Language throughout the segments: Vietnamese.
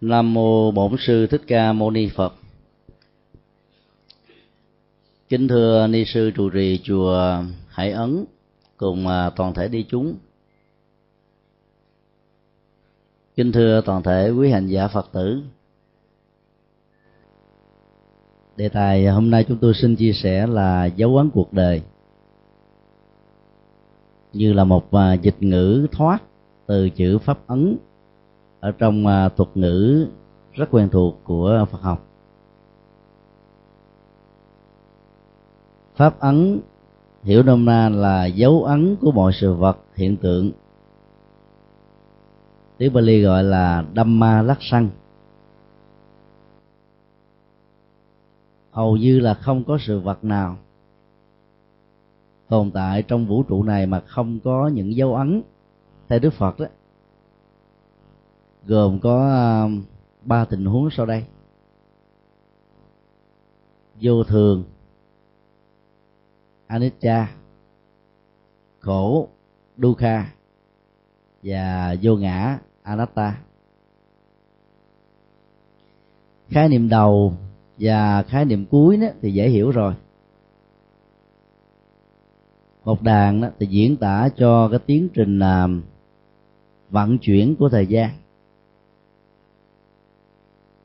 Nam mô Bổn sư Thích Ca Mâu Ni Phật. Kính thưa ni sư trụ trì chùa Hải Ấn cùng à, toàn thể đi chúng. Kính thưa toàn thể quý hành giả Phật tử. Đề tài hôm nay chúng tôi xin chia sẻ là dấu ấn cuộc đời như là một à, dịch ngữ thoát từ chữ pháp ấn ở trong à, thuật ngữ rất quen thuộc của Phật học. Pháp ấn, hiểu nôm na là dấu ấn của mọi sự vật hiện tượng. Tiếng Bali gọi là Dhamma lắc săn hầu như là không có sự vật nào tồn tại trong vũ trụ này mà không có những dấu ấn theo Đức Phật đó gồm có à, ba tình huống sau đây. Vô thường, anicca, khổ, dukkha và vô ngã, anatta. Khái niệm đầu và khái niệm cuối đó thì dễ hiểu rồi. Một đàn đó thì diễn tả cho cái tiến trình làm vận chuyển của thời gian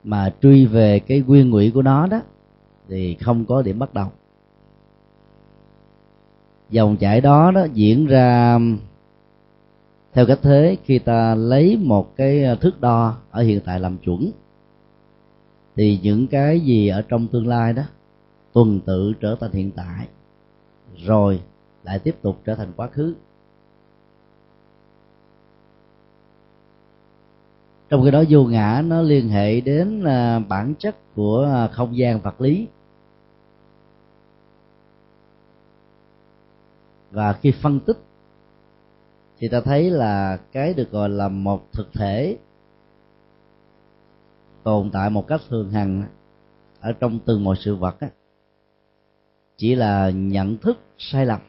mà truy về cái nguyên ngụy của nó đó, thì không có điểm bắt đầu dòng chảy đó đó diễn ra theo cách thế khi ta lấy một cái ờ, thước đo ở hiện tại làm chuẩn, thì những cái gì ở trong tương lai đó tuần tự trở thành hiện tại, rồi lại tiếp tục trở thành quá khứ. Trong cái đó vô ngã nó liên hệ đến à, bản chất của à, không gian vật lý. Và khi phân tích thì ta thấy là cái được gọi là một thực thể tồn tại một cách thường hằng ở trong từng mọi sự vật á, chỉ là nhận thức sai lầm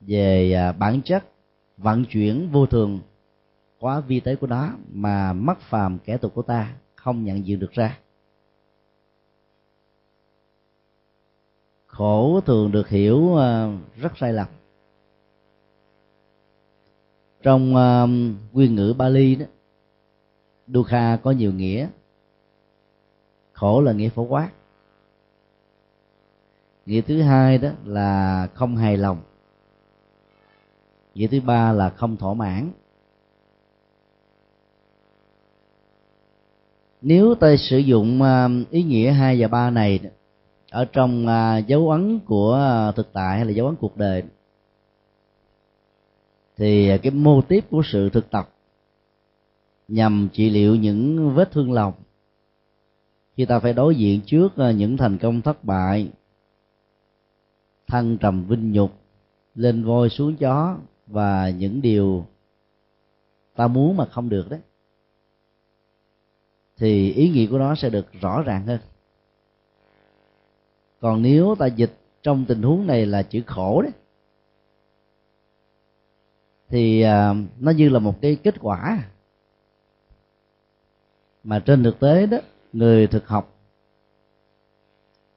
về à, bản chất vận chuyển vô thường quá vi tế của nó mà mắc phàm kẻ tục của ta không nhận diện được ra. Khổ thường được hiểu ờ, rất sai lầm. Trong ờ, nguyên ngữ Bali đó, Dukha có nhiều nghĩa. Khổ là nghĩa phổ quát. Nghĩa thứ hai đó là không hài lòng. Nghĩa thứ ba là không thỏa mãn. Nếu ta sử dụng ờ, ý nghĩa hai và ba này ở trong ờ, dấu ấn của ờ, thực tại hay là dấu ấn cuộc đời, thì cái mô tiếp của sự thực tập nhằm trị liệu những vết thương lòng, khi ta phải đối diện trước những thành công thất bại, thăng trầm vinh nhục, lên voi xuống chó và những điều ta muốn mà không được đấy thì ý nghĩa của nó sẽ được rõ ràng hơn. Còn nếu ta dịch trong tình huống này là chữ khổ đấy, thì à, nó như là một cái kết quả. Mà trên thực tế đó, người thực học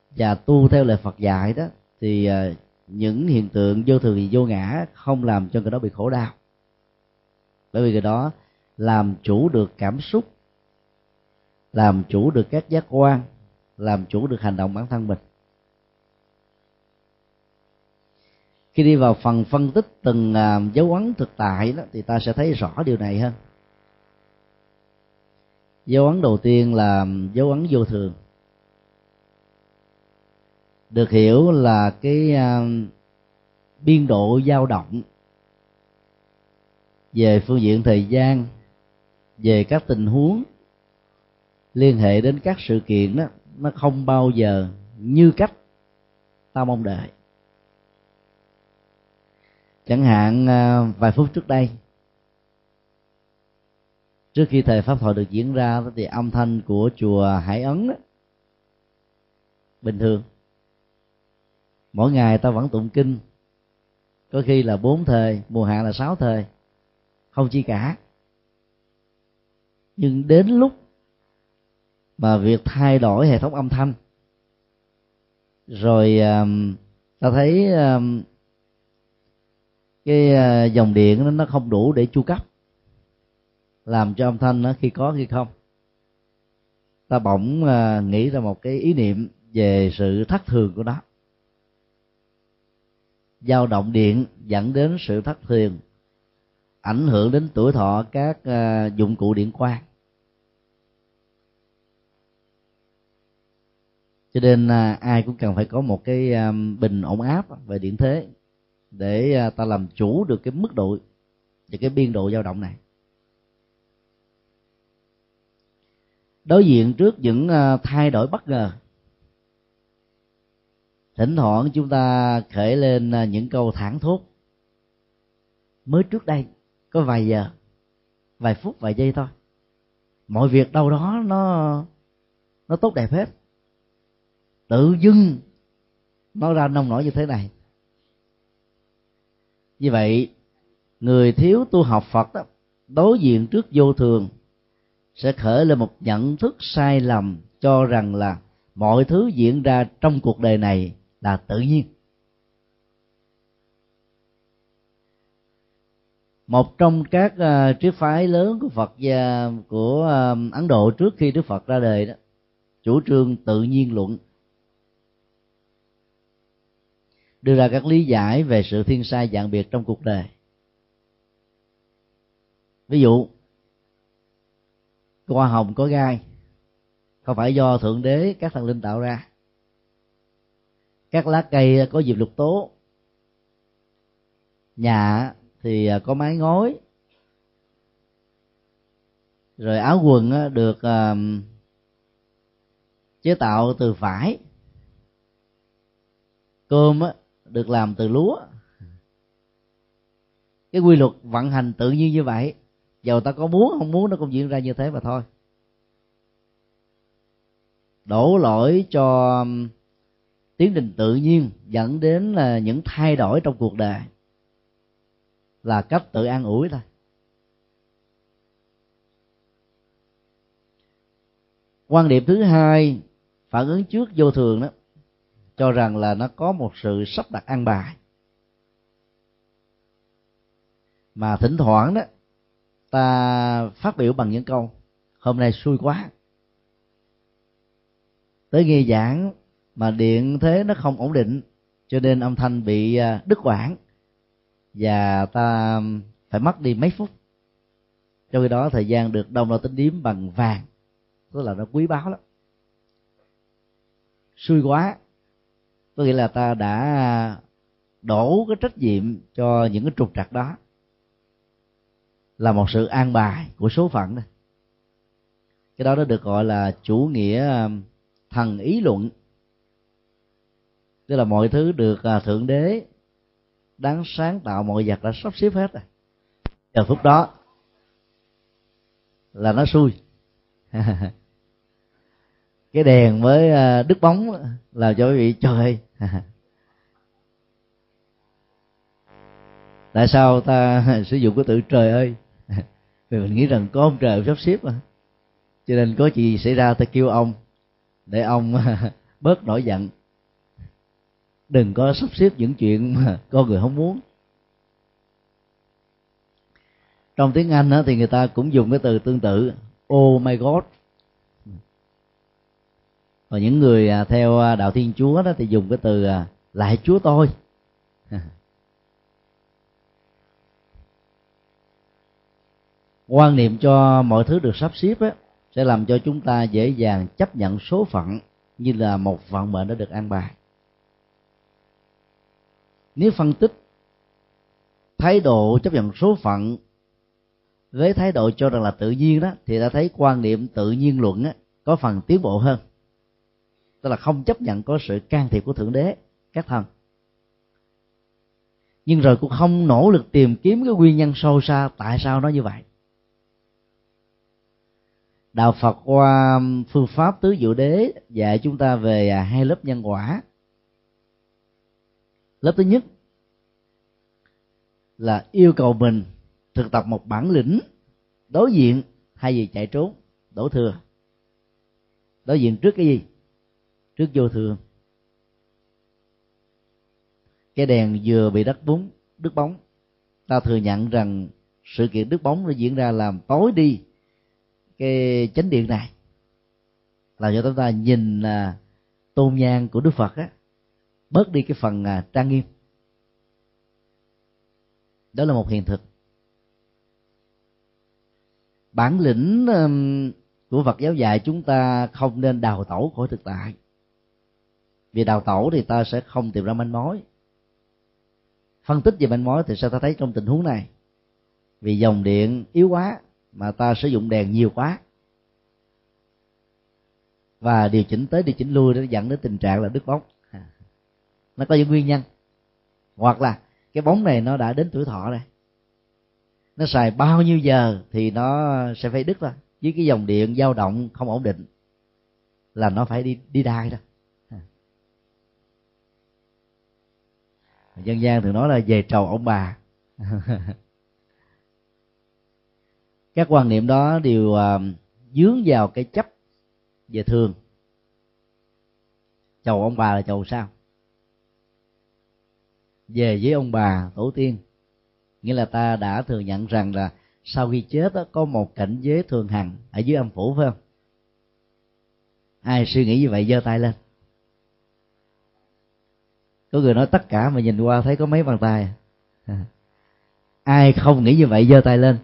và tu theo lời Phật dạy đó, thì à, những hiện tượng vô thường vô ngã, không làm cho người đó bị khổ đau. Bởi vì người đó làm chủ được cảm xúc làm chủ được các giác quan, làm chủ được hành động bản thân mình. Khi đi vào phần phân tích từng à, dấu ấn thực tại đó, thì ta sẽ thấy rõ điều này hơn. Dấu ấn đầu tiên là dấu ấn vô thường. Được hiểu là cái à, biên độ dao động về phương diện thời gian, về các tình huống liên hệ đến các sự kiện đó nó không bao giờ như cách ta mong đợi. Chẳng hạn à, vài phút trước đây trước khi thời pháp thoại được diễn ra thì âm thanh của chùa hải ấn đó, bình thường. Mỗi ngày ta vẫn tụng kinh. Có khi là bốn thời mùa hạ là sáu thời. Không chi cả. Nhưng đến lúc mà việc thay đổi hệ thống âm thanh. Rồi ta thấy cái ờ, dòng điện nó, không đủ để chu cấp. Làm cho âm thanh nó khi có khi không. Ta bỗng ờ, nghĩ ra một cái ý niệm về sự thất thường của nó. Dao động điện dẫn đến sự thất thường ảnh hưởng đến tuổi thọ các ờ, dụng cụ điện quang. Cho nên à, ai cũng cần phải có một cái à, bình ổn áp về điện thế để à, ta làm chủ được cái mức độ và cái biên độ dao động này. Đối diện trước những à, thay đổi bất ngờ thỉnh thoảng chúng ta khởi lên à, những câu thẳng thốt mới trước đây có vài giờ vài phút vài giây thôi mọi việc đâu đó nó nó tốt đẹp hết tự dưng. Nó ra nông nổi như thế này. Như vậy người thiếu tu học phật đó đối diện trước vô thường sẽ khởi lên một nhận thức sai lầm cho rằng là mọi thứ diễn ra trong cuộc đời này là tự nhiên. Một trong các uh, triết phái lớn của Phật gia của uh, Ấn Độ trước khi Đức Phật ra đời đó chủ trương tự nhiên luận. Đưa ra các lý giải về sự thiên sai dạng biệt trong cuộc đời. Ví dụ, hoa hồng có gai không phải do thượng đế, các thần linh tạo ra? Các lá cây có diệp lục tố. Nhà thì có mái ngói. Rồi áo quần được chế tạo từ vải. Cơm được làm từ lúa. Cái quy luật vận hành tự nhiên như vậy, dầu ta có muốn, không muốn nó cũng diễn ra như thế mà thôi. Đổ lỗi cho um, tiến trình tự nhiên dẫn đến là những thay đổi trong cuộc đời. Là cách tự an ủi thôi. Quan điểm thứ hai, phản ứng trước vô thường đó cho rằng là nó có một sự sắp đặt an bài. Mà thỉnh thoảng đó, ta phát biểu bằng những câu, hôm nay xui quá. Tới nghe giảng mà điện thế nó không ổn định, cho nên âm thanh bị à, đứt quãng và ta phải mất đi mấy phút. Trong khi đó, thời gian được đông đo tính điếm bằng vàng, tức là nó quý báu lắm. Xui quá có nghĩa là ta đã đổ cái trách nhiệm cho những cái trục trặc đó. Là một sự an bài của số phận này cái đó nó được gọi là chủ nghĩa um, thần ý luận. Tức là mọi thứ được à, thượng đế đáng sáng tạo, mọi vật đã sắp xếp hết rồi. Giờ phút đó là nó xui. Cái đèn với à, đứt bóng làm cho quý vị trời tại sao ta sử dụng cái từ trời ơi? Vì mình nghĩ rằng có ông trời sắp xếp mà. Cho nên có gì xảy ra ta kêu ông, để ông bớt nổi giận. Đừng có sắp xếp những chuyện mà con người không muốn. Trong tiếng anh thì người ta cũng dùng cái từ tương tự oh my god và những người à, theo à, đạo thiên chúa đó thì dùng cái từ à, lại chúa tôi. Quan niệm cho mọi thứ được sắp xếp ấy, sẽ làm cho chúng ta dễ dàng chấp nhận số phận như là một vận mệnh đã được an bài. Nếu phân tích thái độ chấp nhận số phận với thái độ cho rằng là tự nhiên đó thì ta thấy quan niệm tự nhiên luận á, có phần tiến bộ hơn tức là không chấp nhận có sự can thiệp của thượng đế, các thần. Nhưng rồi cũng không nỗ lực tìm kiếm cái nguyên nhân sâu xa tại sao nó như vậy. Đạo phật qua um, phương pháp tứ diệu đế dạy chúng ta về à, hai lớp nhân quả. Lớp thứ nhất là yêu cầu mình thực tập một bản lĩnh đối diện thay gì chạy trốn, đổ thừa. Đối diện trước cái gì? Trước vô thường. Cái đèn vừa bị đất búng, đứt bóng. Ta thừa nhận rằng sự kiện đứt bóng nó diễn ra làm tối đi cái chánh điện này. Là cho chúng ta nhìn là tôn nhang của đức phật á, bớt đi cái phần à, trang nghiêm. Đó là một hiện thực. Bản lĩnh của Phật giáo dạy chúng ta không nên đào tẩu khỏi thực tại vì đào tẩu thì ta sẽ không tìm ra manh mối. Phân tích về manh mối thì sao ta thấy trong tình huống này? Vì dòng điện yếu quá mà ta sử dụng đèn nhiều quá. Và điều chỉnh tới điều chỉnh lui nó dẫn đến tình trạng là đứt bóng. Nó có những nguyên nhân. Hoặc là cái bóng này nó đã đến tuổi thọ rồi. Nó xài bao nhiêu giờ thì nó sẽ phải đứt ra với cái dòng điện dao động không ổn định là nó phải đi đi đai đó dân gian thường nói là về trầu ông bà. Các quan niệm đó đều à, dướng vào cái chấp về thường. Chầu ông bà là chầu sao? Về với ông bà tổ tiên. Nghĩa là ta đã thừa nhận rằng là sau khi chết đó, có một cảnh giới thường hằng ở dưới âm phủ phải không? Ai suy nghĩ như vậy giơ tay lên có người nói tất cả mà nhìn qua thấy có mấy bàn tay. À. ai không nghĩ như vậy, giơ tay lên.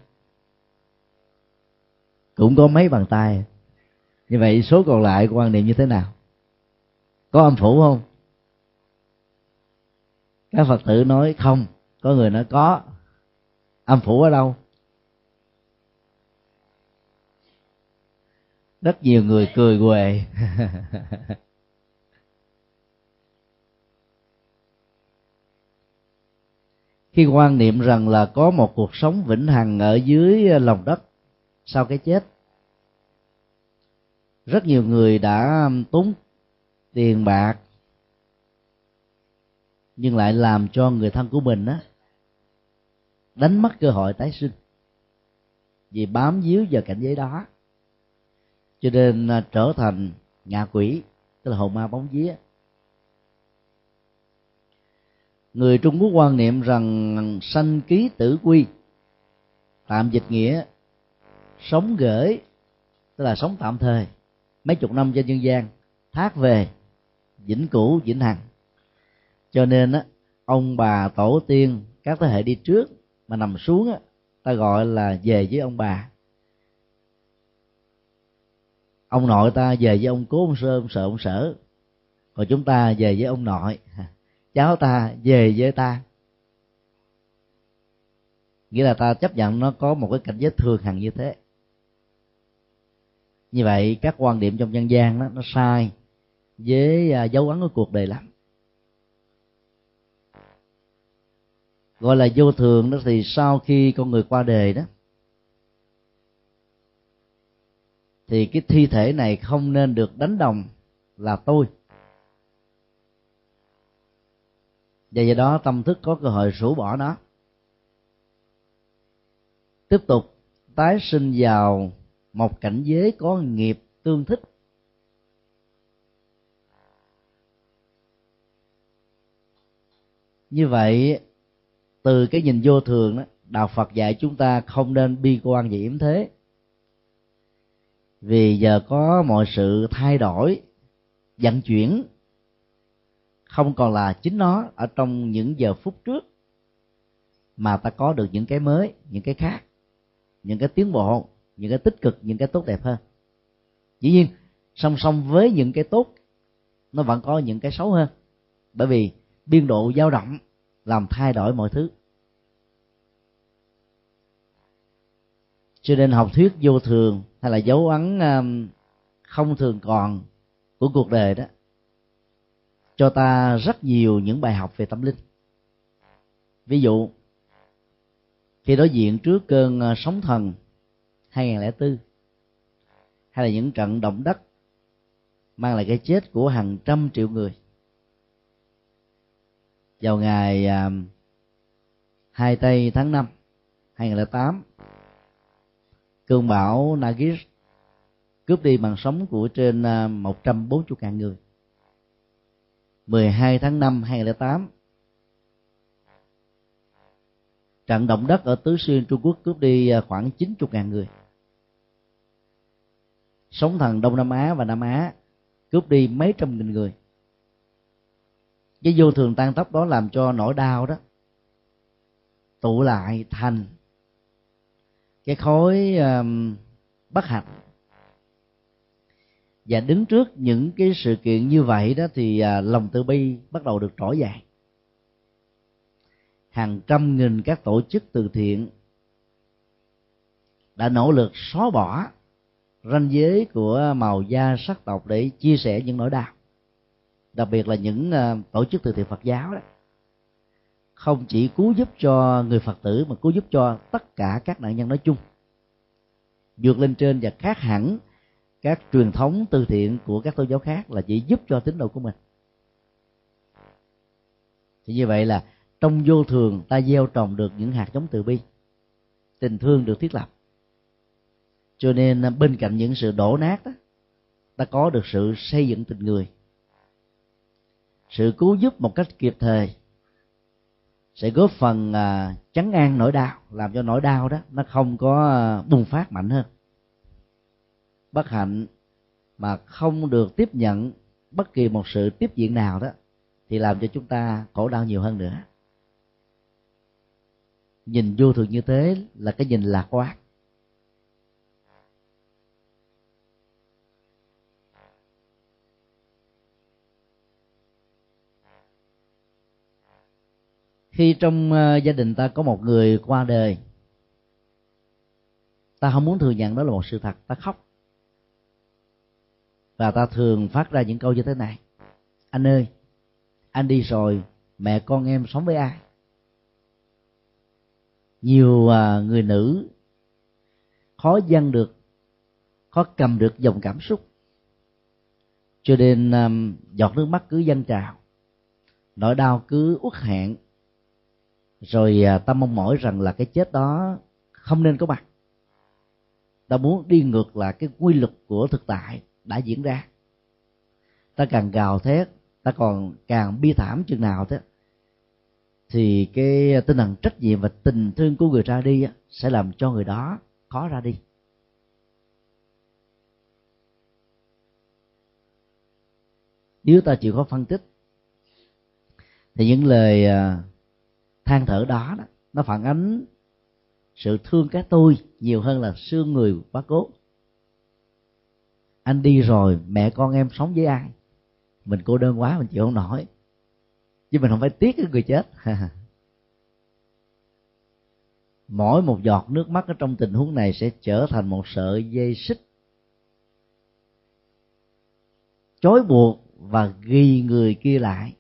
Cũng có mấy bàn tay. Như vậy số còn lại quan niệm như thế nào? Có âm phủ không? Các phật tử nói không. Có người nói có. Âm phủ ở đâu? Rất nhiều người cười quề khi quan niệm rằng là có một cuộc sống vĩnh hằng ở dưới ờ, lòng đất, sau cái chết, rất nhiều người đã tốn tiền bạc, nhưng lại làm cho người thân của mình á, đánh mất cơ hội tái sinh vì bám víu vào cảnh giới đó. Cho nên ờ, trở thành ngạ quỷ, tức là hồn ma bóng vía. Người trung quốc quan niệm rằng sanh ký tử quy, tạm dịch nghĩa, sống gửi, tức là sống tạm thời, mấy chục năm trên nhân gian, thác về, vĩnh cửu, vĩnh hằng. Cho nên á, ông bà tổ tiên, các thế hệ đi trước mà nằm xuống á, ta gọi là về với ông bà. Ông nội ta về với ông cố ông sơ, ông sợ, ông sở. Còn chúng ta về với ông nội cháu ta về với ta. Nghĩa là ta chấp nhận nó có một cái cảnh giới thường hằng như thế. Như vậy, các quan điểm trong dân gian đó, nó sai với à, dấu ấn của cuộc đời lắm. Gọi là vô thường đó thì sau khi con người qua đời đó, thì cái thi thể này không nên được đánh đồng là tôi. Và do đó tâm thức có cơ hội rũ bỏ nó. Tiếp tục, tái sinh vào một cảnh giới có nghiệp tương thích. Như vậy, từ cái nhìn vô thường đó, đạo phật dạy chúng ta không nên bi quan về yếm thế. Vì giờ có mọi sự thay đổi, vận chuyển không còn là chính nó ở trong những giờ phút trước, mà ta có được những cái mới, những cái khác, những cái tiến bộ, những cái tích cực, những cái tốt đẹp hơn. Dĩ nhiên, song song với những cái tốt, nó vẫn có những cái xấu hơn, bởi vì biên độ dao động làm thay đổi mọi thứ. Cho nên học thuyết vô thường hay là dấu ấn um, không thường còn của cuộc đời đó cho ta rất nhiều những bài học về tâm linh. Ví dụ, khi đối diện trước cơn ờ, sóng thần 2004 hay là những trận động đất mang lại cái chết của hàng trăm triệu người, vào ngày ờ, 2 tây tháng 5 2008 cơn bão Nagis cướp đi mạng sống của trên ờ, 140.000 người. 12 tháng 5 2008 trận động đất ở tứ xuyên Trung Quốc cướp đi à, khoảng 90.000 người. Sóng thần Đông Nam Á và Nam Á cướp đi mấy trăm nghìn người. Cái vô thường tan tóc đó làm cho nỗi đau đó tụ lại thành cái khối um, bất hạnh và đứng trước những cái sự kiện như vậy đó thì à, lòng từ bi bắt đầu được trỗi dậy. Hàng trăm nghìn các tổ chức từ thiện đã nỗ lực xóa bỏ ranh giới của màu da sắc tộc để chia sẻ những nỗi đau. Đặc biệt là những à, tổ chức từ thiện phật giáo đó. Không chỉ cứu giúp cho người phật tử mà cứu giúp cho tất cả các nạn nhân nói chung. Vượt lên trên và khác hẳn các truyền thống từ thiện của các tôn giáo khác là chỉ giúp cho tín đồ của mình. Thì như vậy là trong vô thường ta gieo trồng được những hạt giống từ bi, tình thương được thiết lập. Cho nên à, bên cạnh những sự đổ nát đó ta có được sự xây dựng tình người. Sự cứu giúp một cách kịp thời sẽ góp phần à, chấn an nỗi đau, làm cho nỗi đau đó nó không có à, bùng phát mạnh hơn bất hạnh mà không được tiếp nhận bất kỳ một sự tiếp diện nào đó, thì làm cho chúng ta khổ đau nhiều hơn nữa. Nhìn vô thường như thế là cái nhìn lạc quan. Khi trong ờ, gia đình ta có một người qua đời, ta không muốn thừa nhận đó là một sự thật, ta khóc và ta thường phát ra những câu như thế này. Anh ơi, anh đi rồi, mẹ con em sống với ai? Nhiều à, người nữ khó dâng được, khó cầm được dòng cảm xúc. Cho nên à, giọt nước mắt cứ dâng trào. Nỗi đau cứ uất hẹn. Rồi à, ta mong mỏi rằng là cái chết đó không nên có mặt. Ta muốn đi ngược lại cái quy luật của thực tại đã diễn ra. Ta càng gào thét ta còn càng bi thảm chừng nào thế. Thì cái tinh thần trách nhiệm và tình thương của người ra đi sẽ làm cho người đó khó ra đi. Nếu ta chịu có phân tích thì những lời à, than thở đó, đó nó phản ánh sự thương cái tôi nhiều hơn là xương người quá cố anh đi rồi, mẹ con em sống với ai? Mình cô đơn quá, mình chịu không nổi. Chứ mình không phải tiếc cái người chết. Mỗi một giọt nước mắt ở trong tình huống này sẽ trở thành một sợi dây xích. Chối buộc và ghi người kia lại.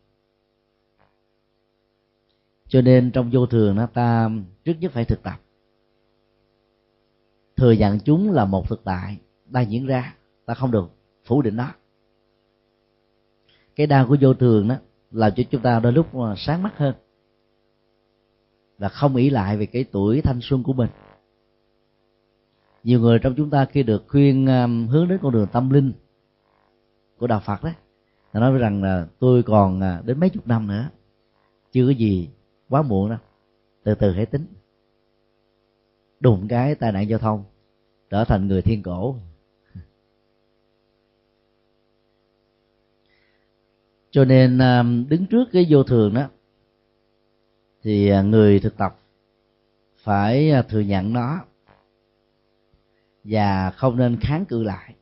Cho nên trong vô thường nó ta trước nhất phải thực tập. Thừa nhận chúng là một thực tại đang diễn ra ta không được phủ định nó. Cái đau của vô thường đó làm cho chúng ta đôi lúc sáng mắt hơn và không nghĩ lại về cái tuổi thanh xuân của mình. Nhiều người trong chúng ta khi được khuyên um, hướng đến con đường tâm linh của đạo phật đó, ta nói rằng là tôi còn à, đến mấy chục năm nữa, chưa có gì quá muộn đâu, từ từ hãy tính. Đụng cái tai nạn giao thông, trở thành người thiên cổ. Cho nên à, đứng trước cái vô thường đó thì à, người thực tập phải à, thừa nhận nó và không nên kháng cự lại.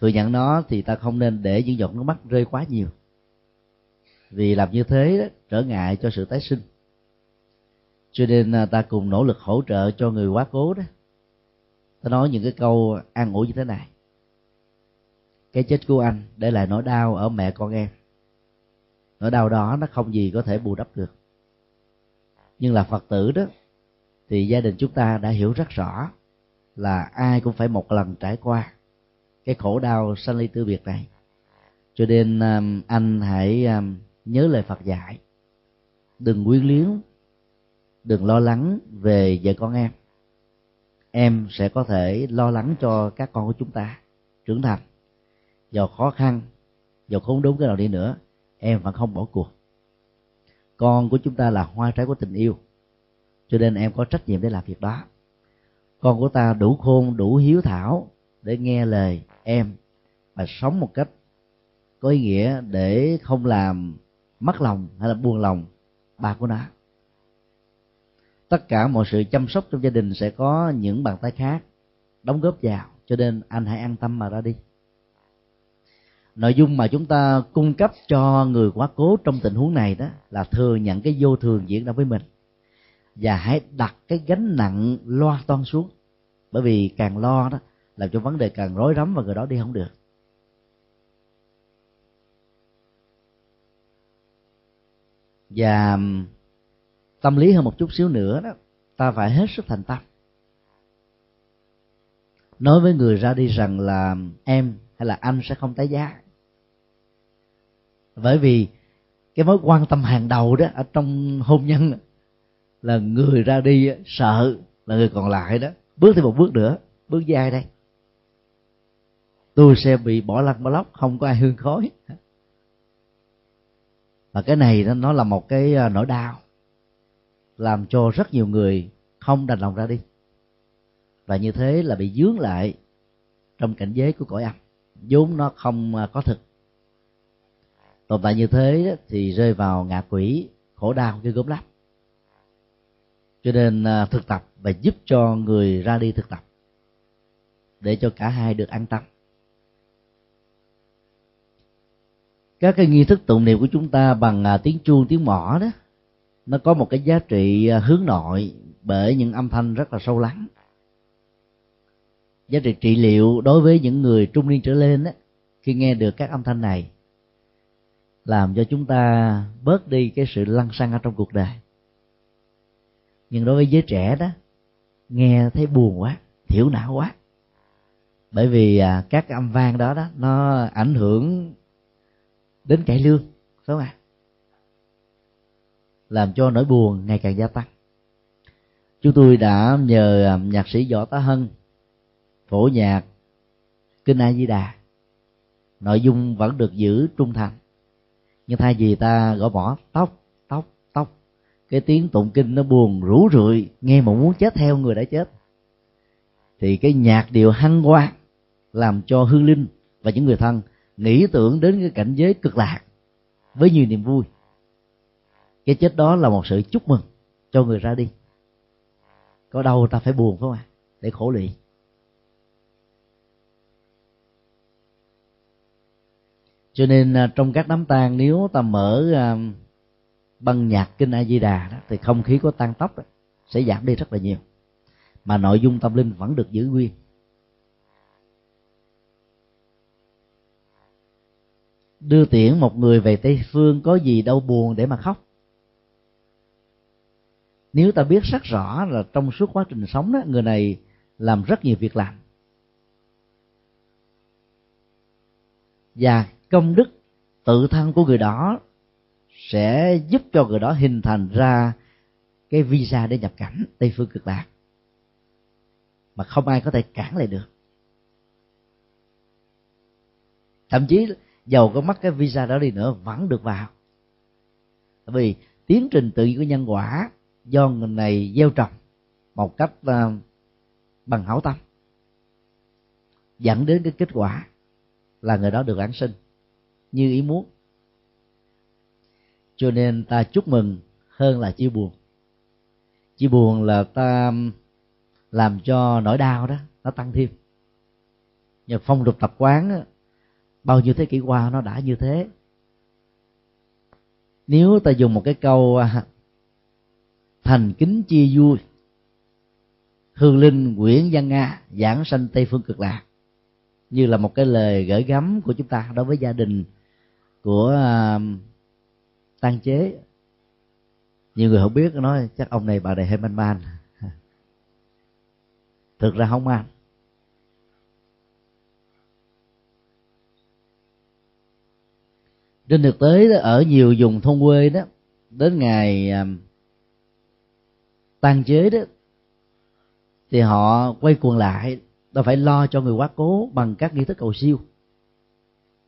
Thừa nhận nó thì ta không nên để những giọt nước mắt rơi quá nhiều. Vì làm như thế đó, trở ngại cho sự tái sinh. Cho nên ta cùng nỗ lực hỗ trợ cho người quá cố đó. Ta nói những cái câu an ủi như thế này. Cái chết của anh để lại nỗi đau ở mẹ con em nỗi đau đó nó không gì có thể bù đắp được. Nhưng là phật tử đó thì gia đình chúng ta đã hiểu rất rõ là ai cũng phải một lần trải qua cái khổ đau sanh ly tư biệt này. Cho nên um, anh hãy um, nhớ lời phật dạy đừng quyến luyến, đừng lo lắng về vợ con em. Em sẽ có thể lo lắng cho các con của chúng ta trưởng thành. Giàu khó khăn giàu khốn đúng cái nào đi nữa em vẫn không bỏ cuộc. Con của chúng ta là hoa trái của tình yêu, cho nên em có trách nhiệm để làm việc đó. Con của ta đủ khôn, đủ hiếu thảo để nghe lời em và sống một cách có ý nghĩa để không làm mất lòng hay là buồn lòng ba của nó. Tất cả mọi sự chăm sóc trong gia đình sẽ có những bàn tay khác đóng góp vào, cho nên anh hãy an tâm mà ra đi nội dung mà chúng ta cung cấp cho người quá cố trong tình huống này đó là thừa nhận cái vô thường diễn ra với mình. Và hãy đặt cái gánh nặng lo toan xuống. Bởi vì càng lo đó, làm cho vấn đề càng rối rắm và người đó đi không được. Và tâm lý hơn một chút xíu nữa đó, ta phải hết sức thành tâm. Nói với người ra đi rằng là em hay là anh sẽ không tái giá bởi vì cái mối quan tâm hàng đầu đó ở trong hôn nhân là người ra đi sợ là người còn lại đó. Bước thêm một bước nữa, bước với ai đây. Tôi sẽ bị bỏ lăn bỏ lóc, không có ai hương khói. Và cái này nó là một cái à, nỗi đau, làm cho rất nhiều người không đành lòng ra đi. Và như thế là bị dướng lại trong cảnh giới của cõi âm. Vốn nó không à, có thực tồn tại như thế thì rơi vào ngạ quỷ khổ đau cái gốm lắm. Cho nên à, thực tập và giúp cho người ra đi thực tập để cho cả hai được an tâm. Các cái nghi thức tụng niệm của chúng ta bằng à, tiếng chuông tiếng mỏ đó nó có một cái giá trị à, hướng nội bởi những âm thanh rất là sâu lắng. Giá trị trị liệu đối với những người trung niên trở lên đó, khi nghe được các âm thanh này làm cho chúng ta bớt đi cái sự lăng xăng ở trong cuộc đời. Nhưng đối với giới trẻ đó nghe thấy buồn quá thiểu não quá. Bởi vì à, các âm vang đó đó nó ảnh hưởng đến cải lương phải không ạ? Làm cho nỗi buồn ngày càng gia tăng. Chúng tôi đã nhờ à, nhạc sĩ võ tá hân phổ nhạc kinh a di đà. Nội dung vẫn được giữ trung thành nhưng thay vì ta gõ bỏ tóc tóc tóc, cái tiếng tụng kinh nó buồn rủ rượi, nghe mà muốn chết theo người đã chết. Thì cái nhạc điệu hăng hoa làm cho hương linh và những người thân nghĩ tưởng đến cái cảnh giới cực lạc với nhiều niềm vui. Cái chết đó là một sự chúc mừng cho người ra đi. Có đâu ta phải buồn phải không ạ? Để khổ luyện cho nên à, trong các đám tang nếu ta mở à, băng nhạc kinh a di đà đó thì không khí có tan tóc đó, sẽ giảm đi rất là nhiều. Mà nội dung tâm linh vẫn được giữ nguyên. Đưa tiễn một người về tây phương có gì đâu buồn để mà khóc. Nếu ta biết rất rõ là trong suốt quá trình sống đó người này làm rất nhiều việc làm. Và công đức tự thân của người đó sẽ giúp cho người đó hình thành ra cái visa để nhập cảnh tây phương cực lạc. Mà không ai có thể cản lại được. Thậm chí giàu có mắc cái visa đó đi nữa vẫn được vào. Tại vì tiến trình tự nhiên của nhân quả do người này gieo trồng một cách uh, bằng hảo tâm dẫn đến cái kết quả là người đó được an sinh như ý muốn. Cho nên ta chúc mừng hơn là chia buồn. Chia buồn là ta làm cho nỗi đau đó nó tăng thêm. Nhờ phong tục tập quán bao nhiêu thế kỷ qua nó đã như thế. Nếu ta dùng một cái câu à, thành kính chia vui hương linh, nguyễn văn nga giảng sanh tây phương cực lạc, như là một cái lời gửi gắm của chúng ta đối với gia đình của uh, tăng chế. Nhiều người không biết nói chắc ông này bà này hay man man. Thực ra không man trên thực tế đó, ở nhiều vùng thôn quê đó đến ngày uh, tăng chế đó thì họ quay cuồng lại ta phải lo cho người quá cố bằng các nghi thức cầu siêu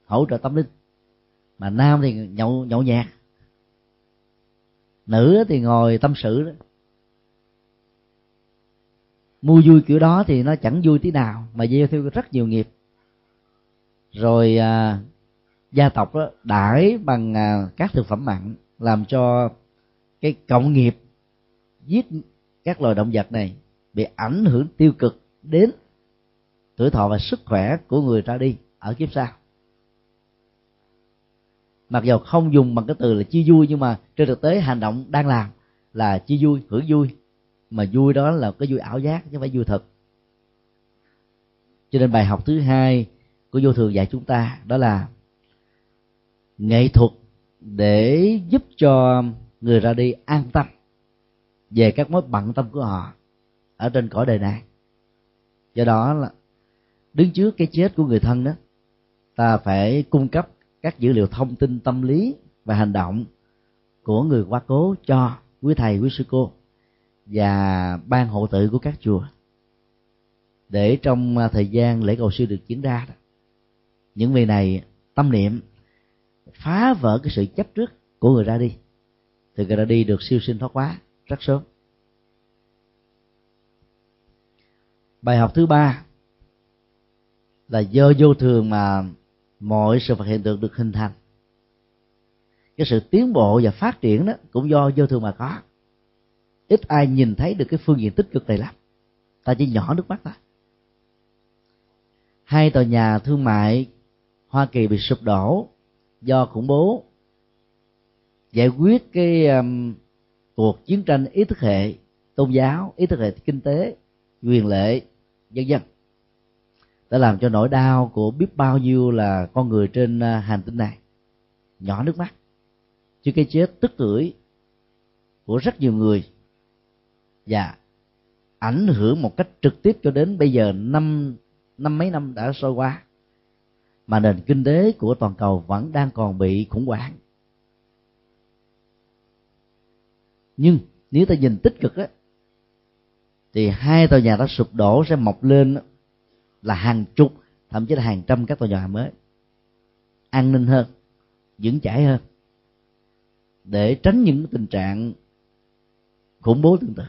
hỗ trợ tâm linh mà nam thì nhậu nhậu nhạc. Nữ thì ngồi tâm sự đó. Mua vui kiểu đó thì nó chẳng vui tí nào mà gieo theo rất nhiều nghiệp. Rồi à, gia tộc đó đãi bằng à, các thực phẩm mặn làm cho cái cộng nghiệp giết các loài động vật này bị ảnh hưởng tiêu cực đến tuổi thọ và sức khỏe của người ra đi ở kiếp sau mặc dù không dùng bằng cái từ là chia vui, nhưng mà trên thực tế hành động đang làm là chia vui, hưởng vui. Mà vui đó là cái vui ảo giác, chứ không phải vui thật. Cho nên bài học thứ hai của vô thường dạy chúng ta đó là nghệ thuật để giúp cho người ra đi an tâm về các mối bận tâm của họ ở trên cõi đời này. Do đó là đứng trước cái chết của người thân đó, ta phải cung cấp các dữ liệu thông tin tâm lý và hành động của người quá cố cho quý thầy quý sư cô và ban hộ tự của các chùa. Để trong à, thời gian lễ cầu siêu được diễn ra đó, những vị này tâm niệm phá vỡ cái sự chấp trước của người ra đi thì người ra đi được siêu sinh thoát quá rất sớm. Bài học thứ ba là do vô thường mà mọi sự vật hiện tượng được hình thành. Cái sự tiến bộ và phát triển đó cũng do vô thường mà có. Ít ai nhìn thấy được cái phương diện tích cực này lắm. Ta chỉ nhỏ nước mắt thôi. Hai tòa nhà thương mại hoa kỳ bị sụp đổ do khủng bố giải quyết cái um, cuộc chiến tranh ý thức hệ tôn giáo ý thức hệ kinh tế quyền lệ vân vân đã làm cho nỗi đau của biết bao nhiêu là con người trên à, hành tinh này nhỏ nước mắt. Chứ cái chết tức tưởi của rất nhiều người và ảnh hưởng một cách trực tiếp cho đến bây giờ năm năm mấy năm đã trôi qua, mà nền kinh tế của toàn cầu vẫn đang còn bị khủng hoảng. Nhưng nếu ta nhìn tích cực á, thì hai tòa nhà đã sụp đổ, sẽ mọc lên là hàng chục, thậm chí là hàng trăm các tòa nhà mới. An ninh hơn, vững chãi hơn, để tránh những tình trạng khủng bố tương tự.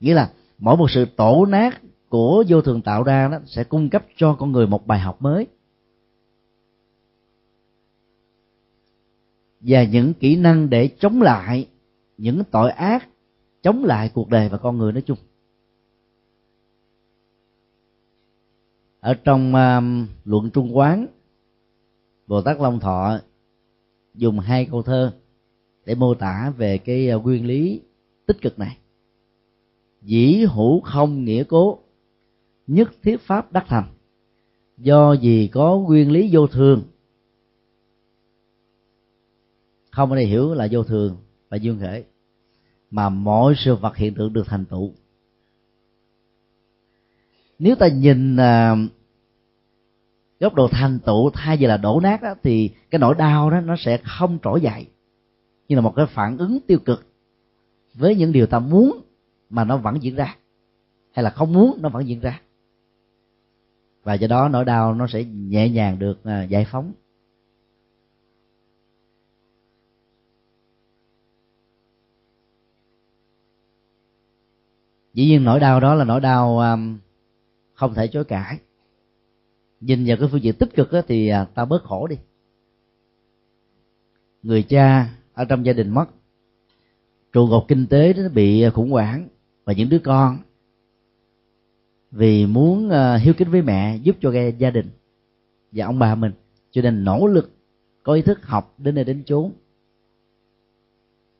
Nghĩa là mỗi một sự tổ nát của vô thường tạo ra đó sẽ cung cấp cho con người một bài học mới. Và những kỹ năng để chống lại những tội ác, chống lại cuộc đời và con người nói chung. Ở trong uh, luận trung quán bồ tát long thọ dùng hai câu thơ để mô tả về cái uh, nguyên lý tích cực này. Dĩ hữu không nghĩa cố nhất thiết pháp đắc thành. Do gì có nguyên lý vô thường? Không ở đây hiểu là vô thường và dương khởi mà mọi sự vật hiện tượng được thành tựu nếu ta nhìn uh, góc độ thành tựu thay vì là đổ nát đó, thì cái nỗi đau đó nó sẽ không trỗi dậy như là một cái phản ứng tiêu cực với những điều ta muốn mà nó vẫn diễn ra hay là không muốn nó vẫn diễn ra. Và do đó nỗi đau nó sẽ nhẹ nhàng được à, giải phóng. Dĩ nhiên nỗi đau đó là nỗi đau um, không thể chối cãi. Nhìn vào cái phương diện tích cực đó, thì à, ta bớt khổ đi. Người cha ở trong gia đình mất. Trụ cột kinh tế nó bị à, khủng hoảng. Và những đứa con vì muốn à, hiếu kính với mẹ giúp cho gia đình và ông bà mình. Cho nên nỗ lực có ý thức học đến nơi đến chốn.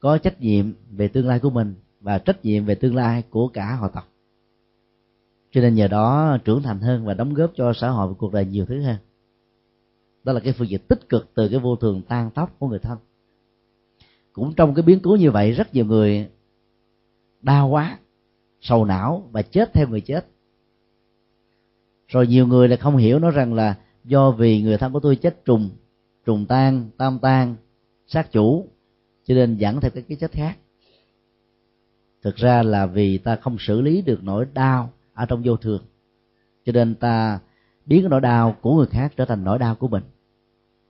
Có trách nhiệm về tương lai của mình và trách nhiệm về tương lai của cả họ tộc cho nên nhờ đó trưởng thành hơn và đóng góp cho xã hội và cuộc đời nhiều thứ hơn. Đó là cái phương diện tích cực từ cái vô thường tan tóc của người thân. Cũng trong cái biến cố như vậy rất nhiều người đau quá sầu não và chết theo người chết. Rồi nhiều người lại không hiểu nó rằng là do vì người thân của tôi chết trùng trùng tan tam tan sát chủ cho nên dẫn theo cái, cái chết khác. Thực ra là vì ta không xử lý được nỗi đau ở trong vô thường. Cho nên ta biến cái nỗi đau của người khác trở thành nỗi đau của mình.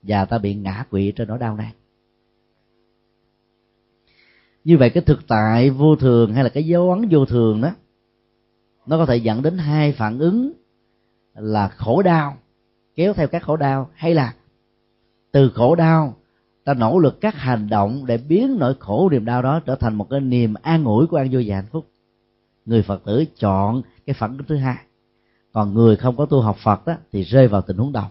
Và ta bị ngã quỵ trên nỗi đau này. Như vậy cái thực tại vô thường hay là cái dấu ấn vô thường đó, nó có thể dẫn đến hai phản ứng là khổ đau, kéo theo các khổ đau, hay là từ khổ đau, ta nỗ lực các hành động để biến nỗi khổ niềm đau đó trở thành một cái niềm an ủi của an vui và hạnh phúc người phật tử chọn cái phản ứng thứ hai. Còn người không có tu học phật đó thì rơi vào tình huống đầu.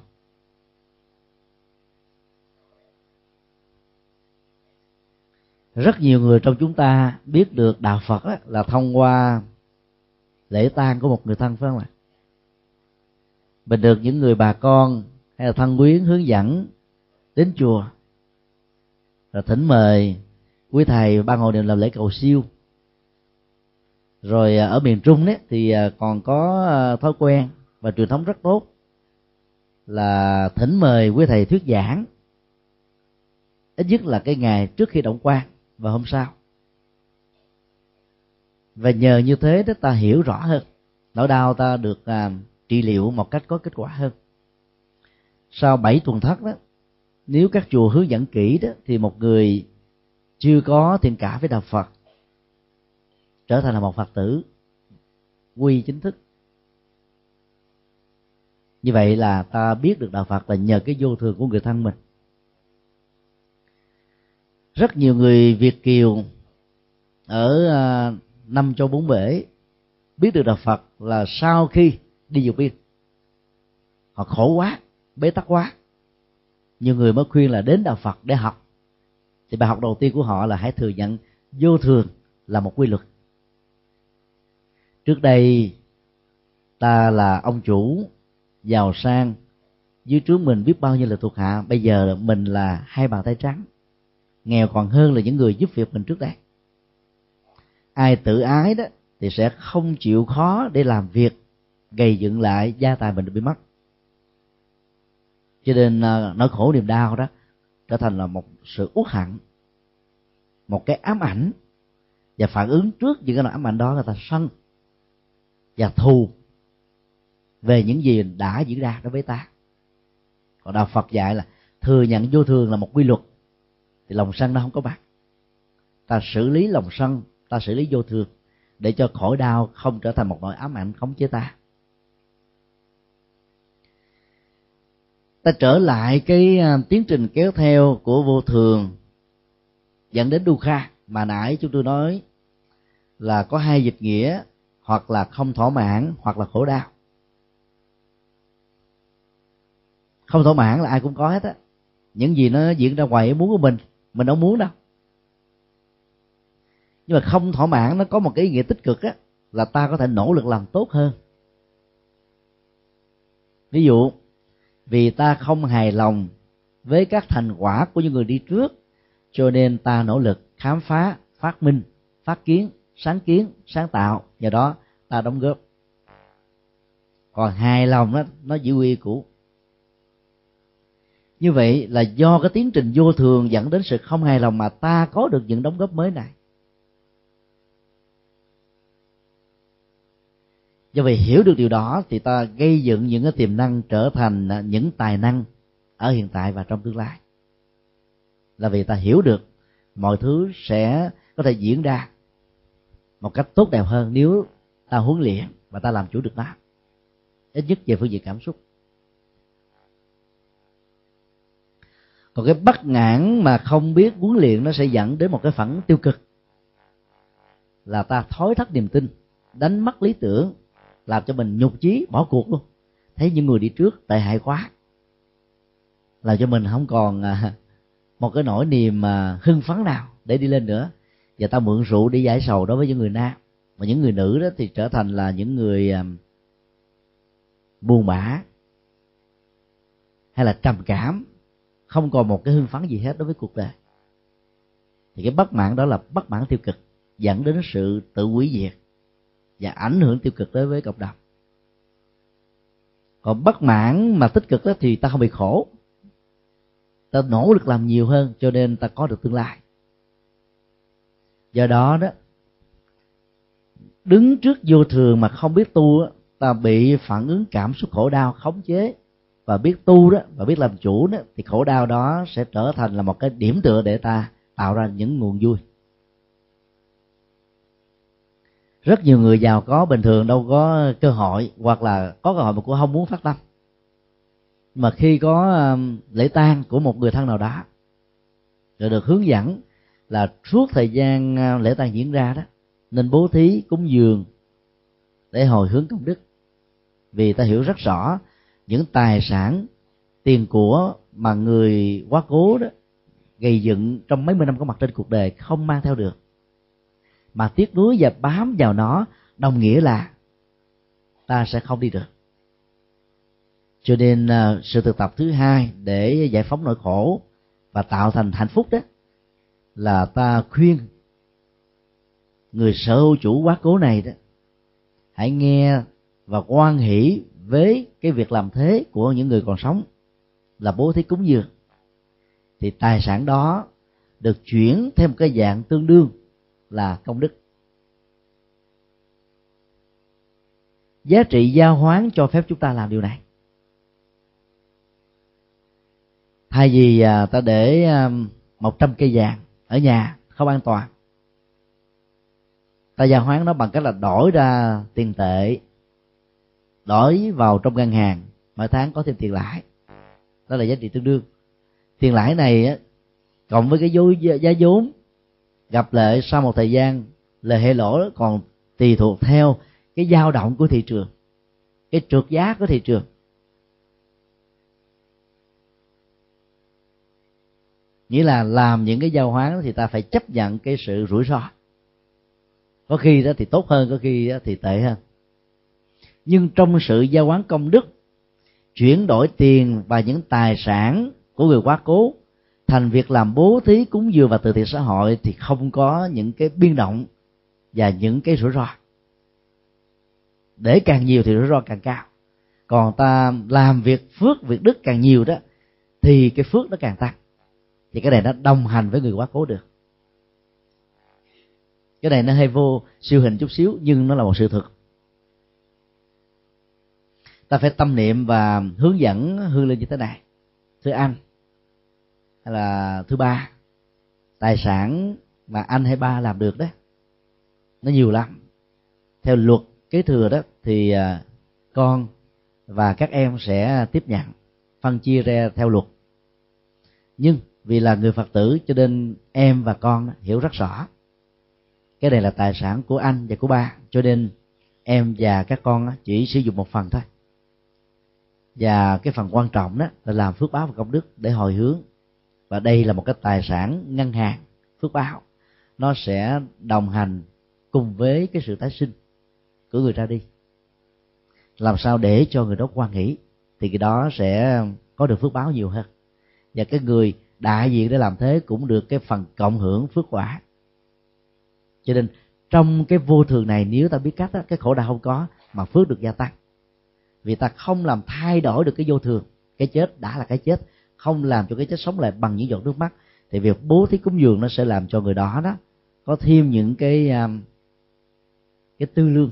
Rất nhiều người trong chúng ta biết được đạo phật đó, là thông qua lễ tang của một người thân phải không ạ? Mình được những người bà con hay là thân quyến hướng dẫn đến chùa rồi thỉnh mời quý thầy ban hội đều làm lễ cầu siêu rồi à, ở miền trung đấy thì à, còn có à, thói quen và truyền thống rất tốt là thỉnh mời quý thầy thuyết giảng. Ít nhất là cái ngày trước khi động quan và hôm sau. Và nhờ như thế đó ta hiểu rõ hơn. Nỗi đau ta được à, trị liệu một cách có kết quả hơn. Sau bảy tuần thất đó nếu các chùa hướng dẫn kỹ đó thì một người chưa có thiện cả với đạo phật trở thành là một phật tử quy chính thức. Như vậy là ta biết được đạo phật là nhờ cái vô thường của người thân mình. Rất nhiều người việt kiều ở à, năm châu bốn bể biết được đạo phật là sau khi đi dục biên. Họ khổ quá, bế tắc quá. Nhiều người mới khuyên là đến đạo phật để học. Thì bài học đầu tiên của họ là hãy thừa nhận vô thường là một quy luật trước đây, ta là ông chủ, giàu sang, dưới trước mình biết bao nhiêu là thuộc hạ, bây giờ mình là hai bàn tay trắng. Nghèo còn hơn là những người giúp việc mình trước đây. Ai tự ái đó thì sẽ không chịu khó để làm việc, gây dựng lại gia tài mình bị mất. Cho nên à, nỗi khổ niềm đau đó trở thành là một sự uất hận, một cái ám ảnh. Và phản ứng trước những cái nỗi ám ảnh đó người ta sân và thù về những gì đã diễn ra đối với ta. Còn đạo phật dạy là thừa nhận vô thường là một quy luật, thì lòng sân nó không có mặt ta xử lý lòng sân, ta xử lý vô thường, để cho khổ đau không trở thành một nỗi ám ảnh khống chế ta. Ta trở lại cái à, tiến trình kéo theo của vô thường, dẫn đến kha. Mà nãy chúng tôi nói là có hai dịch nghĩa hoặc là không thỏa mãn, hoặc là khổ đau. Không thỏa mãn là ai cũng có hết á. Những gì nó diễn ra ngoài ý muốn của mình mình đâu muốn đâu. Nhưng mà không thỏa mãn, nó có một cái ý nghĩa tích cực á, là ta có thể nỗ lực làm tốt hơn. Ví dụ, vì ta không hài lòng với các thành quả của những người đi trước, cho nên ta nỗ lực khám phá, phát minh, phát kiến sáng kiến, sáng tạo nhờ đó ta đóng góp. Còn hài lòng đó nó giữ quy cũ như vậy là do cái tiến trình vô thường dẫn đến sự không hài lòng mà ta có được những đóng góp mới này. Do vậy hiểu được điều đó thì ta gây dựng những cái tiềm năng trở thành à, những tài năng ở hiện tại và trong tương lai. Là vì ta hiểu được mọi thứ sẽ có thể diễn ra một cách tốt đẹp hơn nếu ta huấn luyện và ta làm chủ được nó. Ít nhất về phương diện cảm xúc. Còn cái bất ngãn mà không biết huấn luyện nó sẽ dẫn đến một cái phản tiêu cực là ta thối thất niềm tin, đánh mất lý tưởng, làm cho mình nhục chí, bỏ cuộc luôn. Thấy những người đi trước tệ hại quá, làm cho mình không còn à, một cái nỗi niềm mà hưng phấn nào để đi lên nữa và ta mượn rượu để giải sầu đối với những người nam. Mà những người nữ đó thì trở thành là những người à, buồn bã hay là trầm cảm, không còn một cái hưng phấn gì hết đối với cuộc đời. Thì cái bất mãn đó là bất mãn tiêu cực, dẫn đến sự tự hủy diệt và ảnh hưởng tiêu cực đối với cộng đồng. Còn bất mãn mà tích cực đó thì ta không bị khổ. Ta nỗ lực làm nhiều hơn cho nên ta có được tương lai do đó đó, đứng trước vô thường mà không biết tu ta bị phản ứng cảm xúc khổ đau khống chế. Và biết tu đó, và biết làm chủ đó, thì khổ đau đó sẽ trở thành là một cái điểm tựa để ta tạo ra những nguồn vui. Rất nhiều người giàu có bình thường đâu có cơ hội, hoặc là có cơ hội mà cũng không muốn phát tâm. Mà khi có um, lễ tang của một người thân nào đó, rồi được hướng dẫn là suốt thời gian à, lễ tang diễn ra đó, nên bố thí cúng dường để hồi hướng công đức. Vì ta hiểu rất rõ những tài sản, tiền của mà người quá cố đó, gây dựng trong mấy mươi năm có mặt trên cuộc đời không mang theo được. Mà tiếc nuối và bám vào nó, đồng nghĩa là ta sẽ không đi được. Cho nên à, sự thực tập thứ hai để giải phóng nỗi khổ và tạo thành hạnh phúc đó là ta khuyên. Người sở hữu chủ quá cố này đó hãy nghe và quan hỷ với cái việc làm thế của những người còn sống là bố thí cúng dường. Thì tài sản đó được chuyển thêm một cái dạng tương đương là công đức. Giá trị giao hoán cho phép chúng ta làm điều này. Thay vì à, ta để à, một trăm cây vàng ở nhà, không an toàn. Ta gia hoán nó bằng cách là đổi ra tiền tệ, đổi vào trong ngân hàng, mỗi tháng có thêm tiền lãi. Đó là giá trị tương đương. Tiền lãi này cộng với cái dối giá vốn, gặp lệ sau một thời gian, lệ hay lỗ còn tùy thuộc theo cái dao động của thị trường, cái trượt giá của thị trường. Nghĩa là làm những cái giao hoán thì ta phải chấp nhận cái sự rủi ro. Có khi đó thì tốt hơn, có khi đó thì tệ hơn. Nhưng trong sự giao hoán công đức, chuyển đổi tiền và những tài sản của người quá cố thành việc làm bố thí cúng dường và từ thiện xã hội thì không có những cái biên động và những cái rủi ro. Để càng nhiều thì rủi ro càng cao. Còn ta làm việc phước, việc đức càng nhiều đó, thì cái phước nó càng tăng thì cái này nó đồng hành với người quá cố được. Cái này nó hơi vô siêu hình chút xíu, nhưng nó là một sự thực ta phải tâm niệm và hướng dẫn hương linh như thế này. Thưa anh, hay là thứ ba, tài sản mà anh hay ba làm được đó, nó nhiều lắm. Theo luật kế thừa đó, thì à, con và các em sẽ tiếp nhận, phân chia ra theo luật. Nhưng vì là người phật tử, cho nên em và con hiểu rất rõ. Cái này là tài sản của anh và của ba, cho nên em và các con chỉ sử dụng một phần thôi. Và cái phần quan trọng đó là làm phước báo và công đức để hồi hướng. Và đây là một cái tài sản ngân hàng, phước báo. Nó sẽ đồng hành cùng với cái sự tái sinh của người ra đi. Làm sao để cho người đó quan nghĩ thì cái đó sẽ có được phước báo nhiều hơn. Và cái người đại diện để làm thế cũng được cái phần cộng hưởng phước quả. Cho nên trong cái vô thường này nếu ta biết cách đó, cái khổ đau không có mà phước được gia tăng. Vì ta không làm thay đổi được cái vô thường cái chết đã là cái chết không làm cho cái chết sống lại bằng những giọt nước mắt thì việc bố thí cúng dường nó sẽ làm cho người đó đó có thêm những cái um, cái tư lương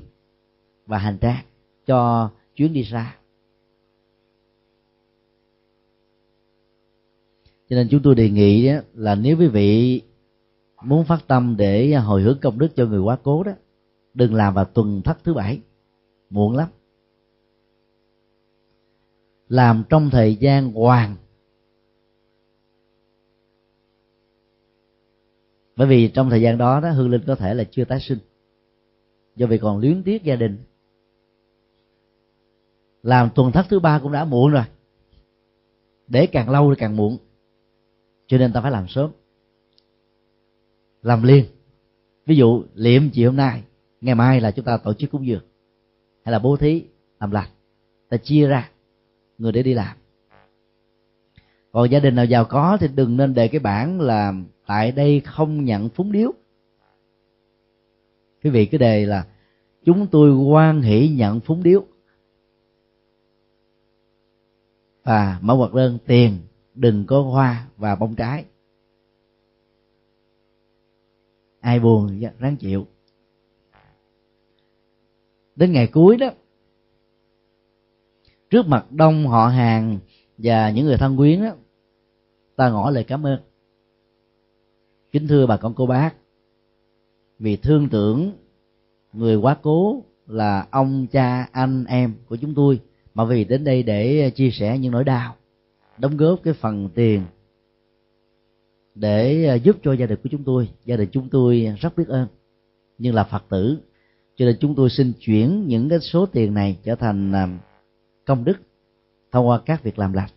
và hành trang cho chuyến đi xa cho nên chúng tôi đề nghị đó là nếu quý vị muốn phát tâm để hồi hướng công đức cho người quá cố đó, đừng làm vào tuần thất thứ bảy, muộn lắm. Làm trong thời gian hoàng. Bởi vì trong thời gian đó đó, hương linh có thể là chưa tái sinh. Do vì còn luyến tiếc gia đình. Làm tuần thất thứ ba cũng đã muộn rồi. Để càng lâu thì càng muộn cho nên ta phải làm sớm. Làm liền. Ví dụ, liệm chiều hôm nay, ngày mai là chúng ta tổ chức cúng dường. Hay là bố thí, làm lành. Ta chia ra, người để đi làm. Còn gia đình nào giàu có thì đừng nên đề cái bản là tại đây không nhận phúng điếu. Quý vị cứ đề là chúng tôi quan hỷ nhận phúng điếu. Và mở hoạt đơn tiền đừng có hoa và bông trái. Ai buồn ráng chịu. Đến ngày cuối đó, trước mặt đông họ hàng và những người thân quyến đó, ta ngỏ lời cảm ơn. Kính thưa bà con cô bác, vì thương tưởng người quá cố là ông, cha, anh, em của chúng tôi, mà vì đến đây để chia sẻ những nỗi đau đóng góp cái phần tiền để à, giúp cho gia đình của chúng tôi. Gia đình chúng tôi rất biết ơn, nhưng là phật tử. Cho nên chúng tôi xin chuyển những cái số tiền này trở thành à, công đức thông qua các việc làm lành.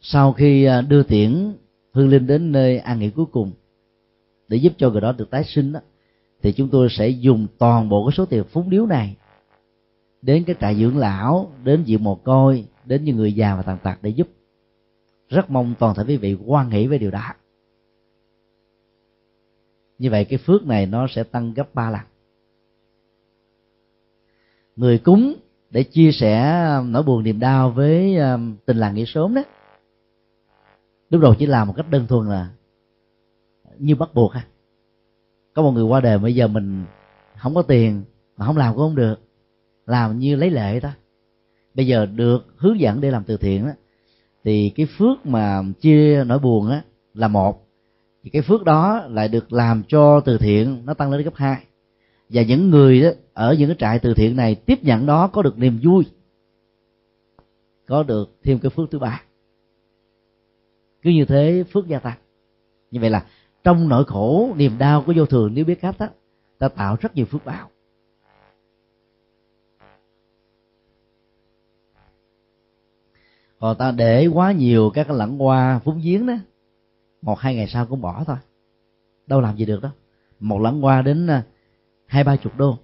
Sau khi à, đưa tiễn hương linh đến nơi an nghỉ cuối cùng để giúp cho người đó được tái sinh đó, thì chúng tôi sẽ dùng toàn bộ cái số tiền phúng điếu này đến cái trại dưỡng lão, đến viện mồ côi đến những người già và tàn tật để giúp. Rất mong toàn thể quý vị quan hỷ với điều đó. Như vậy cái phước này nó sẽ tăng gấp ba lần. Người cúng để chia sẻ um, nỗi buồn niềm đau với um, tình làng nghĩa sớm đó. Lúc đầu chỉ làm một cách đơn thuần là như bắt buộc ha. Có một người qua đời bây giờ mình không có tiền mà không làm cũng không được. Làm như lấy lệ đó bây giờ được hướng dẫn để làm từ thiện đó, thì cái phước mà chia nỗi buồn á là một. Thì cái phước đó lại được làm cho từ thiện nó tăng lên gấp hai. Và những người đó ở những cái trại từ thiện này tiếp nhận đó có được niềm vui, có được thêm cái phước thứ ba. Cứ như thế phước gia tăng. Như vậy là trong nỗi khổ, niềm đau của vô thường, nếu biết cách đó, ta tạo rất nhiều phước báo. Còn ta để quá nhiều các cái lẵng hoa phúng giếng đó. Một, hai ngày sau cũng bỏ thôi. Đâu làm gì được đó một lẵng hoa đến à, hai, ba chục đô.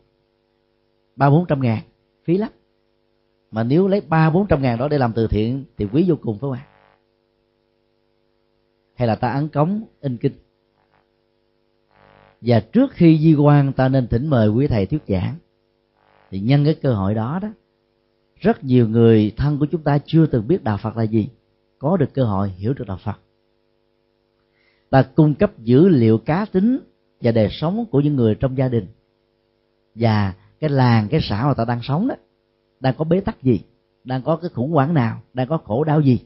Ba, bốn trăm ngàn. Phí lắm. Mà nếu lấy ba, bốn trăm ngàn đó để làm từ thiện thì quý vô cùng phải không ạ? Hay là ta ấn cống, in kinh? Và trước khi di quan ta nên thỉnh mời quý thầy thuyết giảng. Thì nhân cái cơ hội đó đó rất nhiều người thân của chúng ta chưa từng biết đạo phật là gì. Có được cơ hội hiểu được đạo phật. Ta cung cấp dữ liệu cá tính và đời sống của những người trong gia đình. Và cái làng, cái xã mà ta đang sống đó, đang có bế tắc gì? Đang có cái khủng hoảng nào? Đang có khổ đau gì?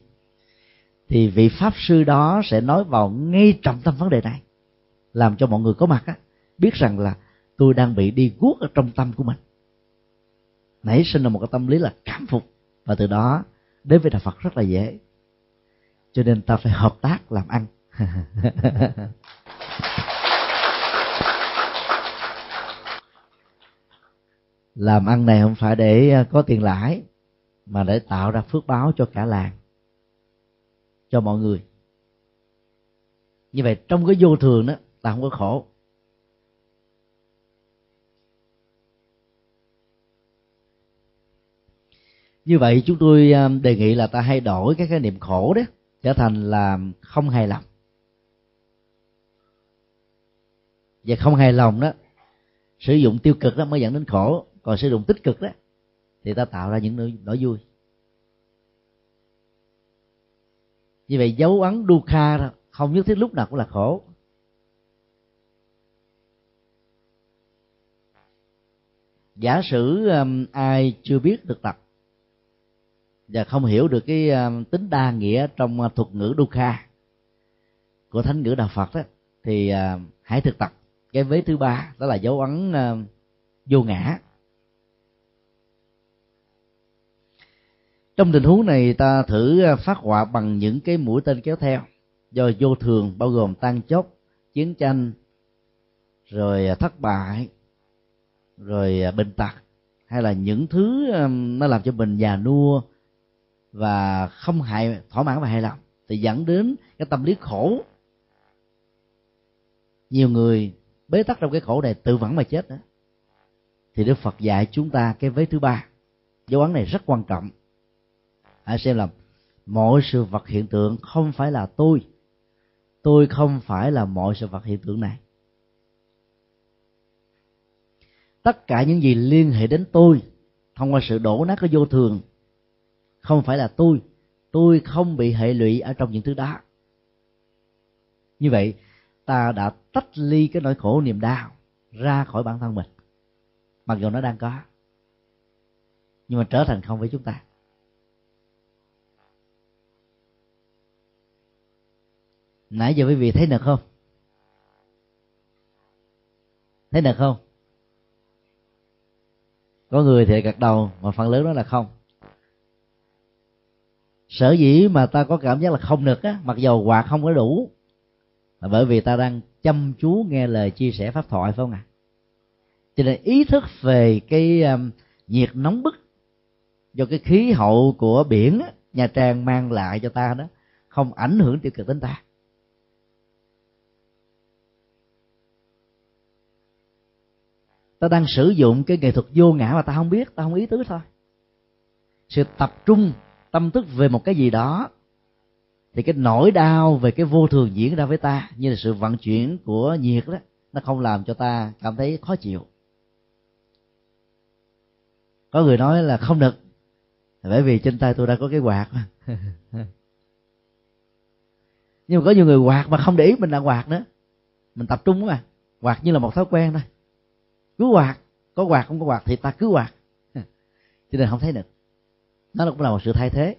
Thì vị pháp sư đó sẽ nói vào ngay trọng tâm vấn đề này, làm cho mọi người có mặt á, biết rằng là tôi đang bị đi guốc ở trong tâm của mình nảy sinh ra một cái tâm lý là cảm phục. Và từ đó đến với đạo phật rất là dễ. Cho nên ta phải hợp tác làm ăn. Làm ăn này không phải để à, có tiền lãi, mà để tạo ra phước báo cho cả làng, cho mọi người. Như vậy, trong cái vô thường đó, ta không có khổ. Như vậy chúng tôi à, đề nghị là ta hay đổi cái khái niệm khổ đó trở thành là không hài lòng. Và không hài lòng đó sử dụng tiêu cực đó mới dẫn đến khổ còn sử dụng tích cực đó thì ta tạo ra những nỗi, vui. Như vậy dấu ấn dukkha không nhất thiết lúc nào cũng là khổ. Giả sử um, ai chưa biết được tập và không hiểu được cái ờ, tính đa nghĩa trong ờ, thuật ngữ dukkha của thánh ngữ đạo phật đó thì ờ, hãy thực tập. Cái vế thứ ba, đó là dấu ấn vô ngã. Trong tình huống này ta thử phát họa bằng những cái mũi tên kéo theo do vô thường bao gồm tan chốc, chiến tranh, rồi thất bại, rồi bệnh tật, hay là những thứ nó làm cho mình già nua và không hại, thỏa mãn và hài lòng, thì dẫn đến cái tâm lý khổ. Nhiều người bế tắc trong cái khổ này, tự vẫn mà chết đó thì đức phật dạy chúng ta cái vế thứ ba. Dấu ấn này rất quan trọng. Hãy xem là mọi sự vật hiện tượng không phải là tôi. Tôi không phải là mọi sự vật hiện tượng này. Tất cả những gì liên hệ đến tôi thông qua sự đổ nát của vô thường không phải là tôi. Tôi không bị hệ lụy ở trong những thứ đó. Như vậy, ta đã tách ly cái nỗi khổ niềm đau ra khỏi bản thân mình. Mặc dù nó đang có, nhưng mà trở thành không với chúng ta. Nãy giờ quý vị thấy được không? Thấy được không? Có người thì gật đầu, mà phần lớn đó là không sở dĩ mà ta có cảm giác là không được á mặc dầu quạt không có đủ là bởi vì ta đang chăm chú nghe lời chia sẻ pháp thoại phải không ạ à? cho nên ý thức về cái um, nhiệt nóng bức do cái khí hậu của biển á, nha trang mang lại cho ta đó không ảnh hưởng tiêu cực đến ta ta đang sử dụng cái nghệ thuật vô ngã mà ta không biết ta không ý tứ thôi sự tập trung tâm thức về một cái gì đó, thì cái nỗi đau về cái vô thường diễn ra với ta, như là sự vận chuyển của nhiệt đó, nó không làm cho ta cảm thấy khó chịu. Có người nói là không được, bởi vì trên tay tôi đã có cái quạt. Mà nhưng mà có nhiều người quạt mà không để ý mình đang quạt nữa. Mình tập trung mà quạt như là một thói quen thôi. Cứ quạt, có quạt không có quạt thì ta cứ quạt. Cho nên không thấy được nó cũng là một sự thay thế.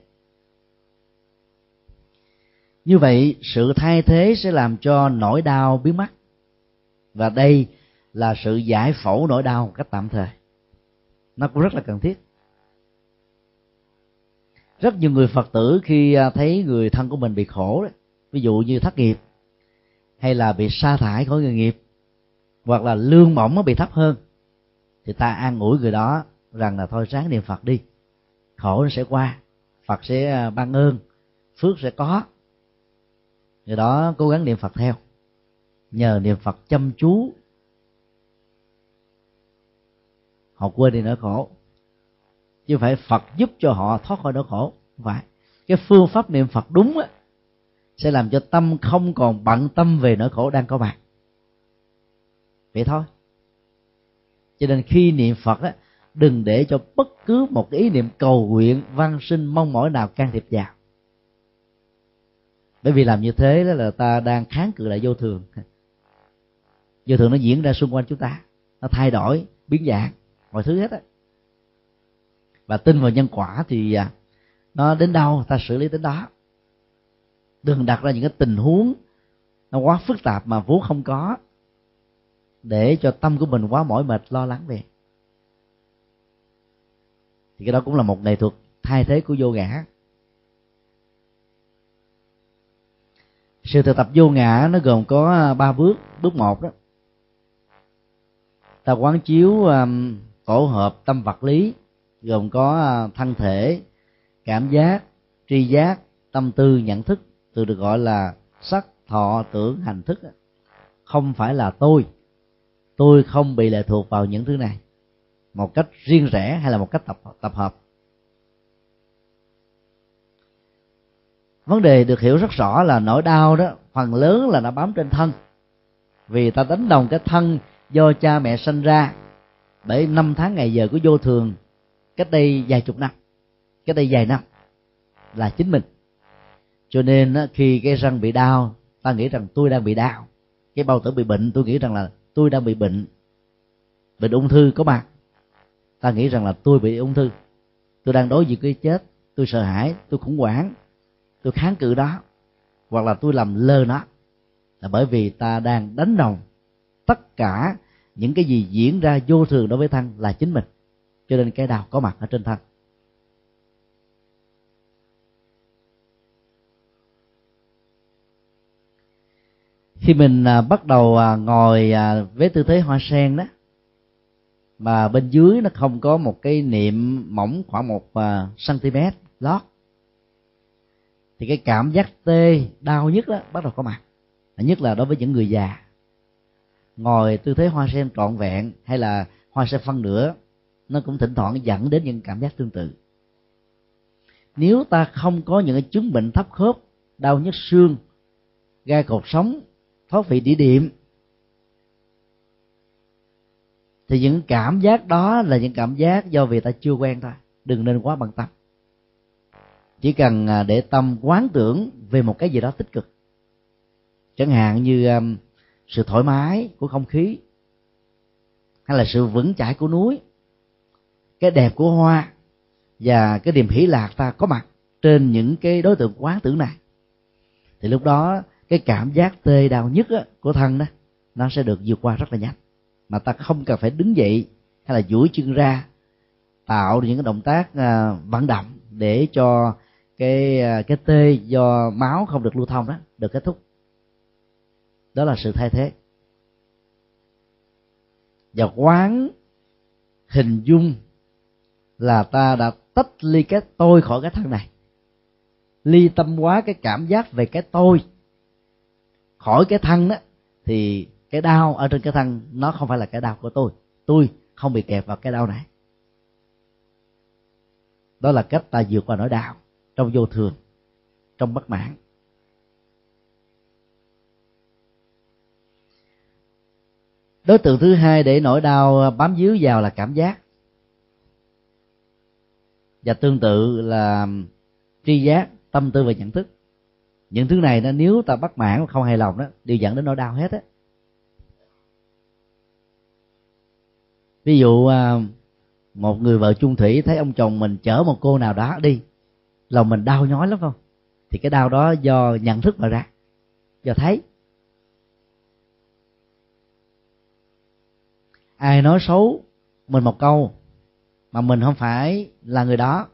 Như vậy sự thay thế sẽ làm cho nỗi đau biến mất. Và đây là sự giải phẫu nỗi đau một cách tạm thời. Nó cũng rất là cần thiết. Rất nhiều người phật tử khi à, thấy người thân của mình bị khổ đó, ví dụ như thất nghiệp hay là bị sa thải khỏi nghề nghiệp hoặc là lương mỏng nó bị thấp hơn thì ta an ủi người đó rằng là thôi ráng niệm phật đi khổ nó sẽ qua, phật sẽ à, ban ơn, phước sẽ có. Người đó cố gắng niệm phật theo, nhờ niệm phật chăm chú. Họ quên đi nỗi khổ, chứ phải phật giúp cho họ thoát khỏi nỗi khổ. Không phải, cái phương pháp niệm phật đúng á, sẽ làm cho tâm không còn bận tâm về nỗi khổ đang có mặt. Vậy thôi. Cho nên khi niệm phật á đừng để cho bất cứ một ý niệm cầu nguyện văn sinh mong mỏi nào can thiệp vào. Bởi vì làm như thế đó là ta đang kháng cự lại vô thường. Vô thường nó diễn ra xung quanh chúng ta. Nó thay đổi, biến dạng, mọi thứ hết á. Và tin vào nhân quả thì à, nó đến đâu ta xử lý đến đó. Đừng đặt ra những cái tình huống nó quá phức tạp mà vốn không có để cho tâm của mình quá mỏi mệt, lo lắng về thì cái đó cũng là một nghệ thuật thay thế của vô ngã. Sự thực tập vô ngã nó gồm có à, ba bước. Bước một đó ta quán chiếu um, tổ hợp tâm vật lý gồm có à, thân thể cảm giác tri giác tâm tư nhận thức từ được gọi là sắc thọ tưởng hành thức không phải là tôi. Tôi không bị lệ thuộc vào những thứ này một cách riêng rẽ hay là một cách tập tập hợp? Vấn đề được hiểu rất rõ là nỗi đau đó, phần lớn là nó bám trên thân. Vì ta đánh đồng cái thân do cha mẹ sinh ra bởi năm tháng ngày giờ của vô thường, cách đây vài chục năm, cách đây vài năm là chính mình. Cho nên khi cái răng bị đau, ta nghĩ rằng tôi đang bị đau. Cái bao tử bị bệnh, tôi nghĩ rằng là tôi đang bị bệnh. Bệnh ung thư có mặt ta nghĩ rằng là tôi bị ung thư. Tôi đang đối diện với chết. Tôi sợ hãi, tôi khủng hoảng. Tôi kháng cự đó hoặc là tôi làm lơ nó. Là bởi vì ta đang đánh đồng tất cả những cái gì diễn ra vô thường đối với thân là chính mình. Cho nên cái đau có mặt ở trên thân. Khi mình à, bắt đầu à, ngồi à, với tư thế hoa sen đó mà bên dưới nó không có một cái niệm mỏng khoảng một à, cm lót. Thì cái cảm giác tê, đau nhất đó, bắt đầu có mặt. Nhất là đối với những người già. Ngồi tư thế hoa sen trọn vẹn hay là hoa sen phân nửa, nó cũng thỉnh thoảng dẫn đến những cảm giác tương tự. Nếu ta không có những cái chứng bệnh thấp khớp, đau nhức xương, gai cột sống, thoát vị đĩa điểm thì những cảm giác đó là những cảm giác do vì ta chưa quen thôi. Đừng nên quá bận tâm. Chỉ cần à, để tâm quán tưởng về một cái gì đó tích cực. Chẳng hạn như à, sự thoải mái của không khí, hay là sự vững chãi của núi, cái đẹp của hoa, và cái niềm hỷ lạc ta có mặt trên những cái đối tượng quán tưởng này, thì lúc đó cái cảm giác tê đau nhất của thân đó, nó sẽ được vượt qua rất là nhanh mà ta không cần phải đứng dậy hay là duỗi chân ra, tạo những cái động tác à, vận động để cho cái à, cái tê do máu không được lưu thông đó, được kết thúc. Đó là sự thay thế. Và quán hình dung là ta đã tách ly cái tôi khỏi cái thân này. Ly tâm hóa cái cảm giác về cái tôi khỏi cái thân đó, thì cái đau ở trên cái thân, nó không phải là cái đau của tôi. Tôi không bị kẹp vào cái đau này. Đó là cách ta vượt qua nỗi đau trong vô thường, trong bất mãn. Đối tượng thứ hai để nỗi đau bám víu vào là cảm giác. Và tương tự là tri giác, tâm tư và nhận thức. Những thứ này nó nếu ta bất mãn, không hài lòng đó, đều dẫn đến nỗi đau hết á. Ví dụ à, một người vợ chung thủy thấy ông chồng mình chở một cô nào đó đi, lòng mình đau nhói lắm không? Thì cái đau đó do nhận thức mà ra, do thấy. Ai nói xấu mình một câu mà mình không phải là người đó,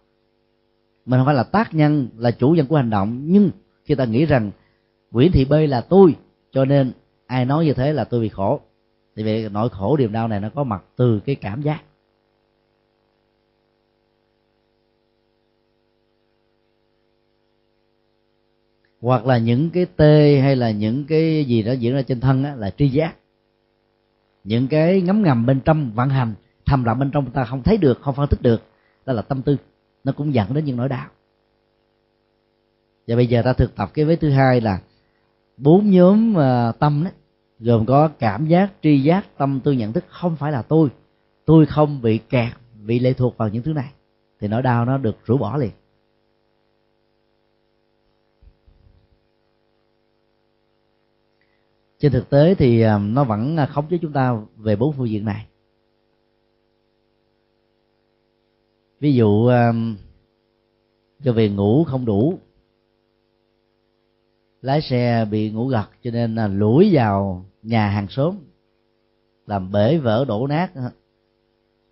mình không phải là tác nhân, là chủ nhân của hành động. Nhưng khi ta nghĩ rằng Nguyễn Thị b là tôi, cho nên ai nói như thế là tôi bị khổ thì vậy nỗi khổ niềm đau này nó có mặt từ cái cảm giác. Hoặc là những cái tê hay là những cái gì đó diễn ra trên thân á, là tri giác. Những cái ngấm ngầm bên trong vận hành thầm lặng bên trong ta không thấy được không phân tích được đó là tâm tư. Nó cũng dẫn đến những nỗi đau. Và bây giờ ta thực tập cái vế thứ hai là bốn nhóm à, tâm đó gồm có cảm giác, tri giác, tâm tư, nhận thức. Không phải là tôi. Tôi không bị kẹt, bị lệ thuộc vào những thứ này. Thì nỗi đau nó được rũ bỏ liền. Trên thực tế thì à, nó vẫn à, khống chế chúng ta về bốn phương diện này. Ví dụ à, cho về ngủ không đủ. Lái xe bị ngủ gật cho nên là lủi vào nhà hàng xóm làm bể vỡ đổ nát ờ,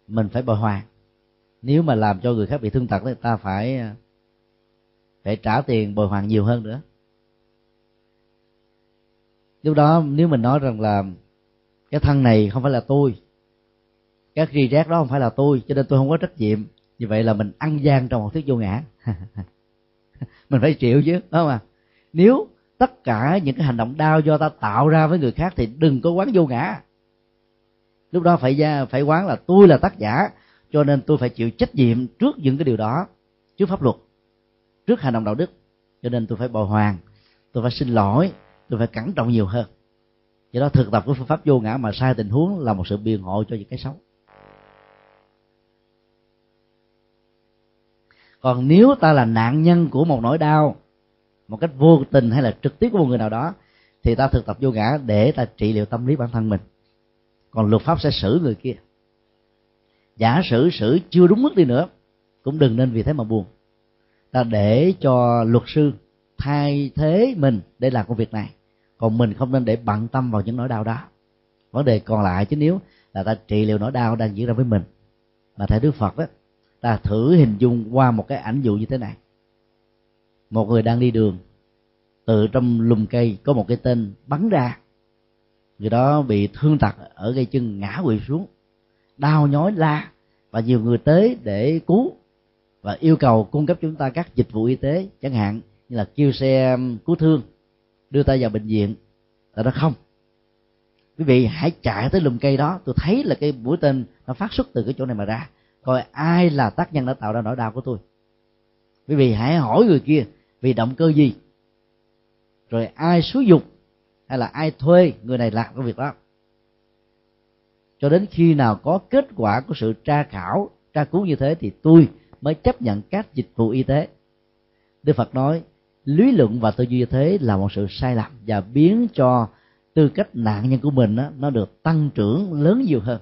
mình phải bồi hoàn. Nếu mà làm cho người khác bị thương tật thì ta phải ờ, phải trả tiền bồi hoàn nhiều hơn nữa. Lúc đó nếu mình nói rằng là cái thân này không phải là tôi các ri rác đó không phải là tôi, cho nên tôi không có trách nhiệm như vậy là mình ăn gian trong một thuyết vô ngã. Mình phải chịu chứ, đúng không à nếu tất cả những cái hành động đau do ta tạo ra với người khác thì đừng có quán vô ngã. Lúc đó phải ra phải quán là tôi là tác giả, cho nên tôi phải chịu trách nhiệm trước những cái điều đó, trước pháp luật, trước hành động đạo đức. Cho nên tôi phải bồi hoàn, tôi phải xin lỗi, tôi phải cẩn trọng nhiều hơn. Do đó thực tập của phương pháp vô ngã mà sai tình huống là một sự biện hộ cho những cái xấu. Còn nếu ta là nạn nhân của một nỗi đau một cách vô tình hay là trực tiếp của một người nào đó, thì ta thực tập vô ngã để ta trị liệu tâm lý bản thân mình. Còn luật pháp sẽ xử người kia. Giả sử xử chưa đúng mức đi nữa, cũng đừng nên vì thế mà buồn. Ta để cho luật sư thay thế mình để làm công việc này. Còn mình không nên để bận tâm vào những nỗi đau đó. Vấn đề còn lại chứ nếu là ta trị liệu nỗi đau đang diễn ra với mình. Mà theo đức phật đó ta thử hình dung qua một cái ảnh dụ như thế này một người đang đi đường, từ trong lùm cây có một cái tên bắn ra. Người đó bị thương tật ở gây chân ngã quỵ xuống, đau nhói la và nhiều người tới để cứu và yêu cầu cung cấp chúng ta các dịch vụ y tế, chẳng hạn như là kêu xe cứu thương, đưa ta vào bệnh viện. Là nó không. Quý vị hãy chạy tới lùm cây đó, tôi thấy là cái mũi tên nó phát xuất từ cái chỗ này mà ra. Coi ai là tác nhân đã tạo ra nỗi đau của tôi. Quý vị hãy hỏi người kia vì động cơ gì? Rồi ai xúi dục hay là ai thuê người này làm cái việc đó? Cho đến khi nào có kết quả của sự tra khảo tra cứu như thế thì tôi mới chấp nhận các dịch vụ y tế. Đức phật nói lý luận và tư duy như thế là một sự sai lầm và biến cho tư cách nạn nhân của mình đó, nó được tăng trưởng lớn nhiều hơn.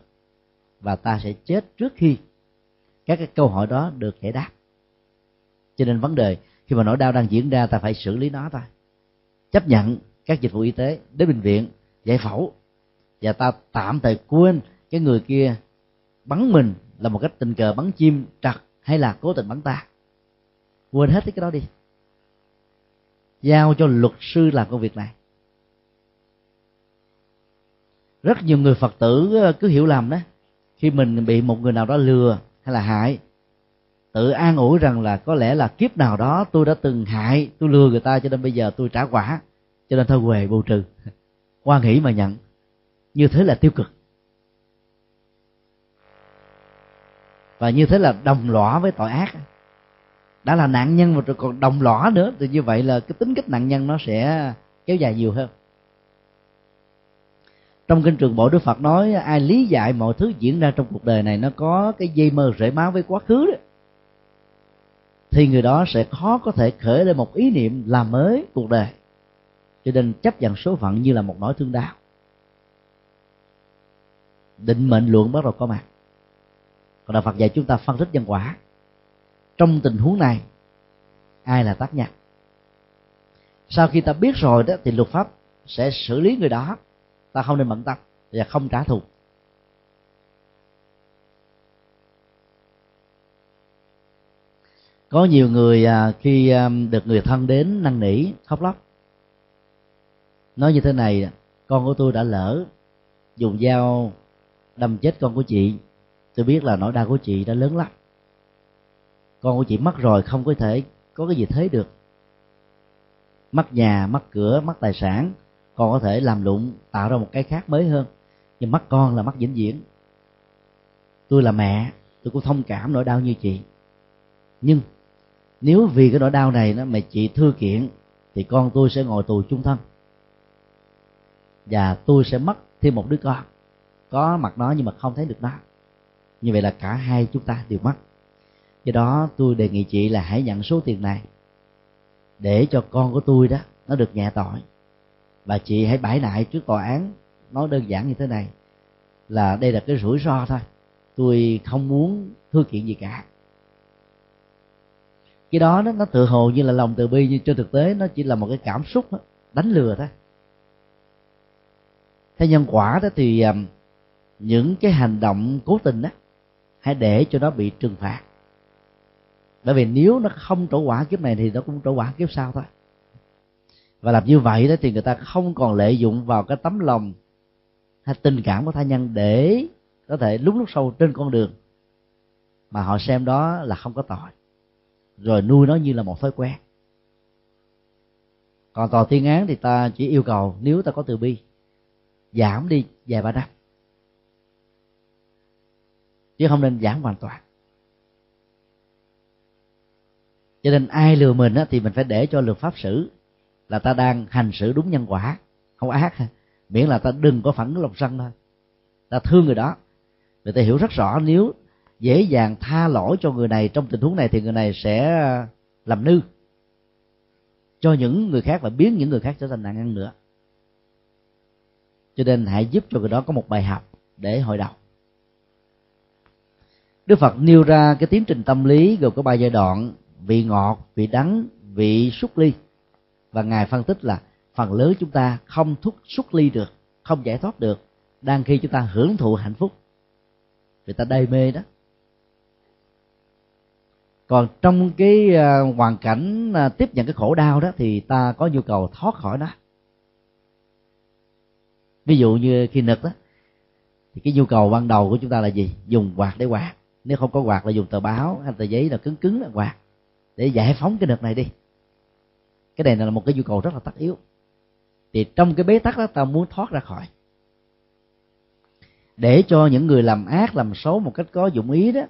Và ta sẽ chết trước khi các cái câu hỏi đó được giải đáp. Cho nên vấn đề khi mà nỗi đau đang diễn ra, ta phải xử lý nó thôi. Chấp nhận các dịch vụ y tế đến bệnh viện, giải phẫu. Và ta tạm thời quên cái người kia bắn mình là một cách tình cờ bắn chim trật hay là cố tình bắn ta. Quên hết cái đó đi. Giao cho luật sư làm công việc này. Rất nhiều người phật tử ờ, cứ hiểu lầm đó. Khi mình bị một người nào đó lừa hay là hại tự an ủi rằng là có lẽ là kiếp nào đó tôi đã từng hại, tôi lừa người ta cho nên bây giờ tôi trả quả, cho nên thôi huề bù trừ. Quan nghĩ mà nhận. Như thế là tiêu cực. Và như thế là đồng lõa với tội ác. Đã là nạn nhân mà còn đồng lõa nữa, thì như vậy là cái tính cách nạn nhân nó sẽ kéo dài nhiều hơn. Trong kinh trường bộ đức phật nói, ai lý giải mọi thứ diễn ra trong cuộc đời này, nó có cái dây mơ rễ máu với quá khứ đó thì người đó sẽ khó có thể khởi lên một ý niệm làm mới cuộc đời. Cho nên chấp nhận số phận như là một nỗi thương đau. Định mệnh luận bắt đầu có mặt. Còn đạo phật dạy chúng ta phân tích nhân quả. Trong tình huống này, ai là tác nhân? Sau khi ta biết rồi đó, thì luật pháp sẽ xử lý người đó. Ta không nên bận tâm và không trả thù. Có nhiều người à, khi à, được người thân đến năn nỉ, khóc lóc. Nói như thế này, con của tôi đã lỡ dùng dao đâm chết con của chị. Tôi biết là nỗi đau của chị đã lớn lắm. Con của chị mất rồi, không có thể có cái gì thế được. Mất nhà, mất cửa, mất tài sản con có thể làm lụng, tạo ra một cái khác mới hơn. Nhưng mất con là mất vĩnh viễn. Tôi là mẹ, tôi cũng thông cảm nỗi đau như chị. Nhưng nếu vì cái nỗi đau này nó mà chị thưa kiện, thì con tôi sẽ ngồi tù chung thân. Và tôi sẽ mất thêm một đứa con. Có mặt nó nhưng mà không thấy được nó. Như vậy là cả hai chúng ta đều mất. Do đó tôi đề nghị chị là hãy nhận số tiền này. Để cho con của tôi đó, nó được nhẹ tội. Và chị hãy bãi lại trước tòa án. Nói đơn giản như thế này. Là đây là cái rủi ro thôi. Tôi không muốn thưa kiện gì cả cái đó nó, nó tự hồ như là lòng từ bi nhưng trên thực tế nó chỉ là một cái cảm xúc đó, đánh lừa thôi. Theo nhân quả đó thì à, những cái hành động cố tình đó hãy để cho nó bị trừng phạt. Bởi vì nếu nó không trổ quả kiếp này thì nó cũng trổ quả kiếp sau thôi. Và làm như vậy đó thì người ta không còn lợi dụng vào cái tấm lòng hay tình cảm của tha nhân để có thể lúc lúc sâu trên con đường mà họ xem đó là không có tội rồi nuôi nó như là một thói quen. Còn tòa thiên án thì ta chỉ yêu cầu nếu ta có từ bi giảm đi vài ba năm. Chứ không nên giảm hoàn toàn. Cho nên ai lừa mình á, thì mình phải để cho luật pháp xử là ta đang hành xử đúng nhân quả không ác. Miễn là ta đừng có phản lòng sân thôi. Ta thương người đó. Người ta hiểu rất rõ nếu dễ dàng tha lỗi cho người này. Trong tình huống này thì người này sẽ làm nư cho những người khác và biến những người khác trở thành nạn nhân nữa. Cho nên hãy giúp cho người đó có một bài học để hội đầu đức phật nêu ra cái tiến trình tâm lý gồm có ba giai đoạn vị ngọt, vị đắng, vị xuất ly. Và ngài phân tích là phần lớn chúng ta không thúc xuất ly được, không giải thoát được, đang khi chúng ta hưởng thụ hạnh phúc. Người ta đê mê đó còn trong cái à, hoàn cảnh à, tiếp nhận cái khổ đau đó thì ta có nhu cầu thoát khỏi nó. Ví dụ như khi nực đó, thì cái nhu cầu ban đầu của chúng ta là gì? Dùng quạt để quạt. Nếu không có quạt là dùng tờ báo hay tờ giấy là cứng cứng là quạt. Để giải phóng cái nực này đi. Cái này là một cái nhu cầu rất là tất yếu. Thì trong cái bế tắc đó, ta muốn thoát ra khỏi. Để cho những người làm ác, làm xấu một cách có dụng ý đó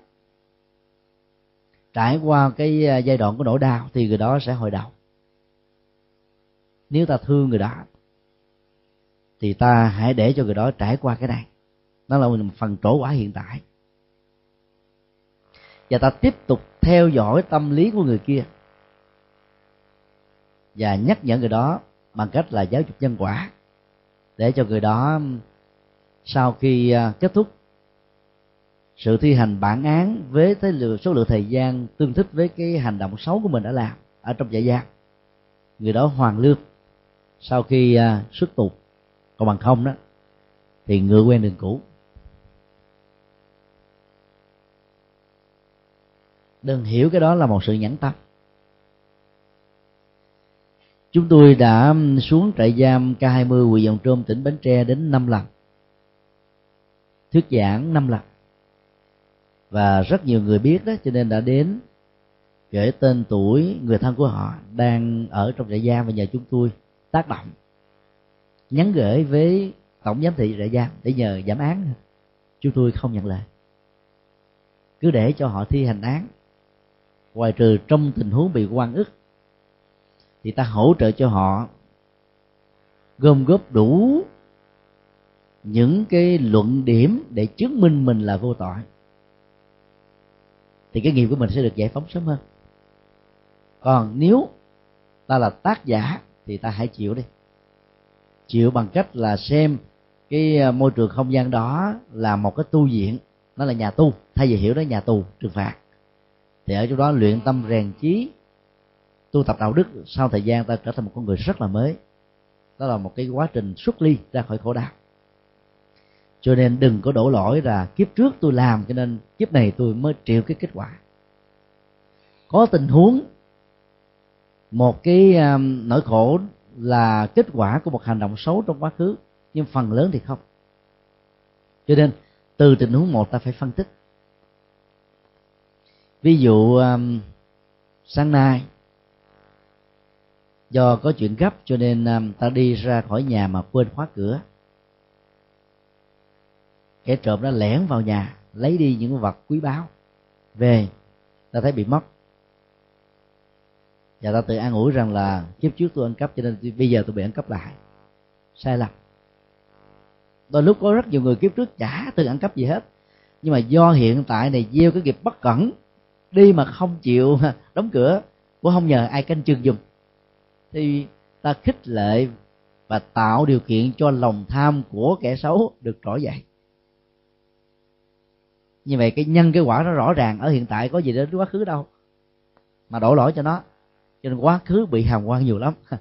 trải qua cái à, giai đoạn của nỗi đau thì người đó sẽ hồi đầu nếu ta thương người đó, thì ta hãy để cho người đó trải qua cái này. Nó là một phần trổ quả hiện tại. Và ta tiếp tục theo dõi tâm lý của người kia và nhắc nhở người đó bằng cách là giáo dục nhân quả để cho người đó, sau khi à, kết thúc sự thi hành bản án với cái lượng số lượng thời gian tương thích với cái hành động xấu của mình đã làm ở trong trại giam người đó hoàn lương. Sau khi à, xuất tù, còn bằng không đó, thì ngựa quen đường cũ. Đừng hiểu cái đó là một sự nhẫn tâm. Chúng tôi đã xuống trại giam K20 huyện Dòng Trôm tỉnh Bến Tre đến 5 lần. Thuyết giảng 5 lần và rất nhiều người biết đó, cho nên đã đến gửi tên tuổi người thân của họ đang ở trong trại giam và nhờ chúng tôi tác động, nhắn gửi với tổng giám thị trại giam để nhờ giảm án. Chúng tôi không nhận lời. Cứ để cho họ thi hành án. Ngoài trừ trong tình huống bị quan ức, thì ta hỗ trợ cho họ gom góp đủ những cái luận điểm để chứng minh mình là vô tội thì cái nghiệp của mình sẽ được giải phóng sớm hơn. Còn nếu ta là tác giả, thì ta hãy chịu đi. Chịu bằng cách là xem cái ờ, môi trường không gian đó là một cái tu viện. Nó là nhà tu. Thay vì hiểu đó, nhà tù, trừng phạt. Thì ở chỗ đó luyện tâm rèn trí, tu tập đạo đức, sau thời gian ta trở thành một con người rất là mới. Đó là một cái quá trình xuất ly ra khỏi khổ đau cho nên đừng có đổ lỗi là kiếp trước tôi làm cho nên kiếp này tôi mới chịu cái kết quả. Có tình huống một cái um, nỗi khổ là kết quả của một hành động xấu trong quá khứ nhưng phần lớn thì không. Cho nên từ tình huống một ta phải phân tích. Ví dụ um, sáng nay do có chuyện gấp cho nên um, ta đi ra khỏi nhà mà quên khóa cửa kẻ trộm đã lẻn vào nhà, lấy đi những vật quý báu. Về, ta thấy bị mất. Và ta tự an ủi rằng là kiếp trước tôi ăn cắp cho nên bây giờ tôi bị ăn cắp lại. Sai lầm. Đôi lúc có rất nhiều người kiếp trước chả từng ăn cắp gì hết. Nhưng mà do hiện tại này gieo cái nghiệp bất cẩn, đi mà không chịu đóng cửa, cũng không nhờ ai canh chừng dùng thì ta khích lệ và tạo điều kiện cho lòng tham của kẻ xấu được trỗi dậy như vậy cái nhân cái quả nó rõ ràng ở hiện tại có gì đến quá khứ đâu. Mà đổ lỗi cho nó cho nên quá khứ bị hàm quan nhiều lắm.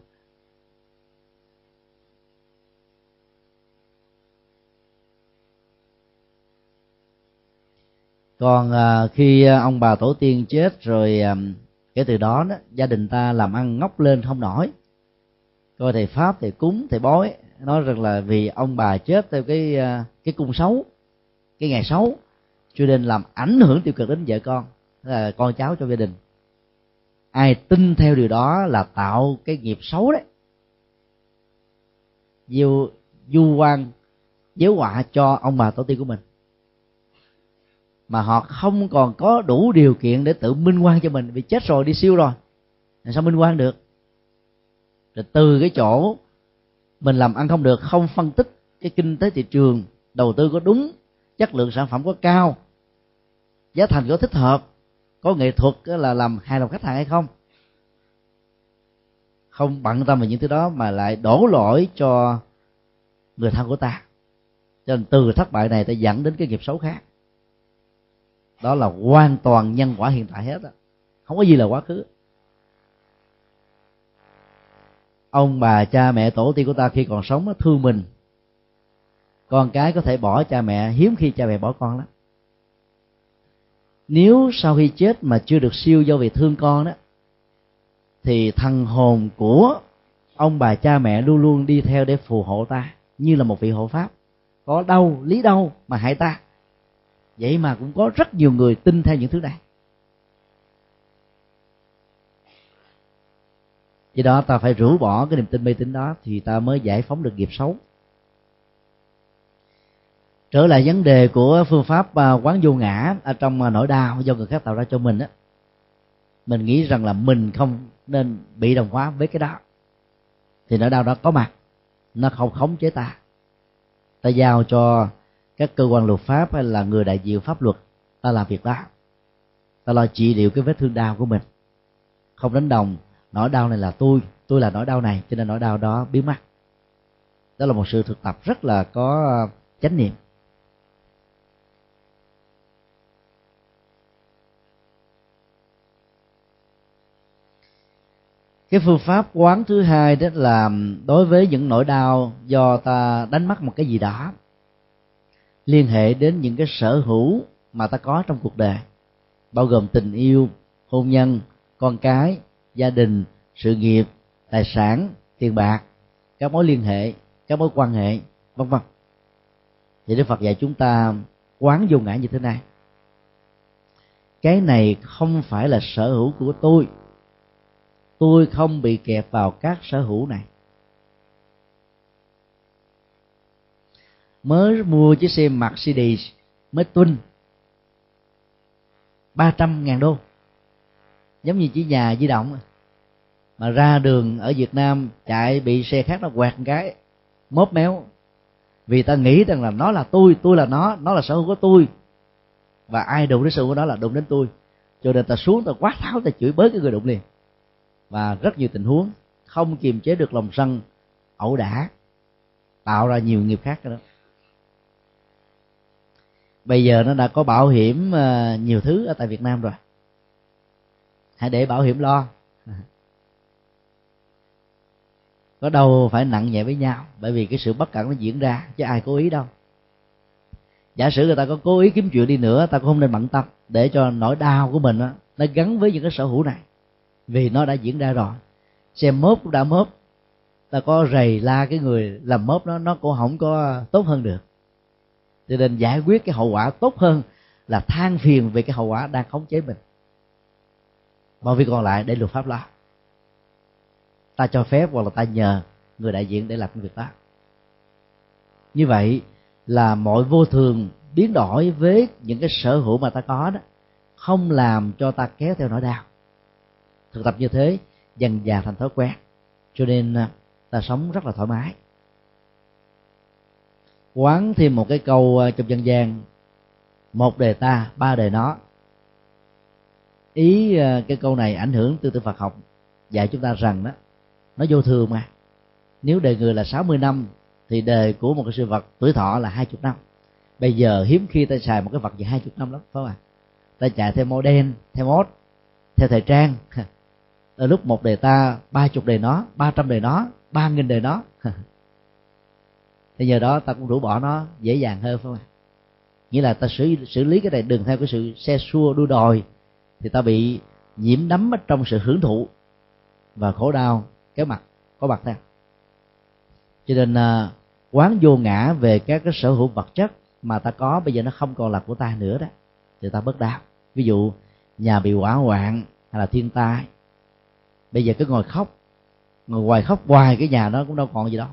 Còn à, khi à, ông bà tổ tiên chết rồi à, kể từ đó, đó gia đình ta làm ăn ngóc lên không nổi. Coi thầy pháp thầy cúng thầy bói nói rằng là vì ông bà chết theo cái cái cung xấu cái ngày xấu cho nên làm ảnh hưởng tiêu cực đến vợ con, là con cháu trong gia đình. Ai tin theo điều đó là tạo cái nghiệp xấu đấy. Diêu du quan giới họa cho ông bà tổ tiên của mình. Mà họ không còn có đủ điều kiện để tự minh quan cho mình, vì chết rồi, đi siêu rồi. Làm sao minh quan được? Rồi từ cái chỗ mình làm ăn không được, không phân tích cái kinh tế thị trường, đầu tư có đúng, chất lượng sản phẩm có cao giá thành có thích hợp, có nghệ thuật là làm hài lòng khách hàng hay không? Không bận tâm về những thứ đó mà lại đổ lỗi cho người thân của ta. Cho nên từ thất bại này ta dẫn đến cái nghiệp xấu khác. Đó là hoàn toàn nhân quả hiện tại hết á. Không có gì là quá khứ. Ông bà, cha, mẹ, tổ tiên của ta khi còn sống thương mình. Con cái có thể bỏ cha mẹ, hiếm khi cha mẹ bỏ con lắm nếu sau khi chết mà chưa được siêu do vì thương con đó thì thần hồn của ông bà cha mẹ luôn luôn đi theo để phù hộ ta, như là một vị hộ pháp. Có đâu lý đâu mà hại ta. Vậy mà cũng có rất nhiều người tin theo những thứ này. Do đó ta phải rũ bỏ cái niềm tin mê tín đó thì ta mới giải phóng được nghiệp xấu trở lại vấn đề của phương pháp à, quán vô ngã ở trong à, nỗi đau do người khác tạo ra cho mình á. Mình nghĩ rằng là mình không nên bị đồng hóa với cái đó. Thì nỗi đau đó có mặt, nó không khống chế ta. Ta giao cho các cơ quan luật pháp hay là người đại diện pháp luật, ta làm việc đó. Ta lo trị liệu cái vết thương đau của mình. Không đánh đồng, nỗi đau này là tôi tôi là nỗi đau này, cho nên nỗi đau đó biến mất. Đó là một sự thực tập rất là có chánh niệm. Cái phương pháp quán thứ hai đó là đối với những nỗi đau do ta đánh mất một cái gì đó, liên hệ đến những cái sở hữu mà ta có trong cuộc đời, bao gồm tình yêu, hôn nhân, con cái, gia đình, sự nghiệp, tài sản, tiền bạc, các mối liên hệ, các mối quan hệ, vân vân. Thì đức phật dạy chúng ta quán vô ngã như thế này. Cái này không phải là sở hữu của tôi tôi không bị kẹp vào các sở hữu này. Mới mua chiếc xe Mercedes mới tuân ba trăm ngàn đô. Giống như chỉ nhà di động. Mà ra đường ở Việt Nam chạy bị xe khác nó quẹt một cái mốt méo. Vì ta nghĩ rằng là nó là tôi tôi là nó nó là sở hữu của tôi. Và ai đụng đến sự của nó là đụng đến tôi. Cho nên ta xuống ta quát tháo, ta chửi bới cái người đụng liền và rất nhiều tình huống không kiềm chế được lòng sân ẩu đả tạo ra nhiều nghiệp khác đó bây giờ nó đã có bảo hiểm ờ, nhiều thứ ở tại Việt Nam rồi. Hãy để bảo hiểm lo. Có đâu phải nặng nhẹ với nhau bởi vì cái sự bất cẩn nó diễn ra chứ ai cố ý đâu. Giả sử người ta có cố ý kiếm chuyện đi nữa ta cũng không nên bận tâm để cho nỗi đau của mình đó, nó gắn với những cái sở hữu này vì nó đã diễn ra rồi. Xem mốt cũng đã mốt ta có rầy la cái người làm mốt nó nó cũng không có tốt hơn được. Cho nên giải quyết cái hậu quả tốt hơn là than phiền về cái hậu quả đang khống chế mình. Mọi việc còn lại để luật pháp lo. Ta cho phép hoặc là ta nhờ người đại diện để làm cái việc đó. Như vậy là mọi vô thường biến đổi với những cái sở hữu mà ta có đó, không làm cho ta kéo theo nỗi đau thực tập như thế, dần dà thành thói quen. Cho nên à, ta sống rất là thoải mái. Quán thêm một cái câu à, trong dân gian, một đề ta, ba đề nó. Ý à, cái câu này ảnh hưởng từ từ Phật học dạy chúng ta rằng đó, nó vô thường mà. Nếu đời người là 60 năm, thì đời của một cái sự vật tuổi thọ là hai chục năm. Bây giờ hiếm khi ta xài một cái vật gì hai chục năm lắm, phải không ạ? Ta chạy theo model, theo mốt, theo thời trang. lúc một đề ta, ba chục đề nó, ba trăm đề nó, ba nghìn đề nó. Thì nhờ đó ta cũng rũ bỏ nó dễ dàng hơn, phải không ạ? Nghĩa là ta xử xử lý cái này đừng theo cái sự xe xua đua đòi, thì ta bị nhiễm đắm ở trong sự hưởng thụ và khổ đau cái mặt, có mặt theo. Cho nên à, quán vô ngã về các cái sở hữu vật chất mà ta có, bây giờ nó không còn là của ta nữa đó, thì ta bất đau ví dụ, nhà bị hỏa hoạn hay là thiên tai bây giờ cứ ngồi khóc, ngồi hoài khóc hoài cái nhà đó cũng đâu còn gì đâu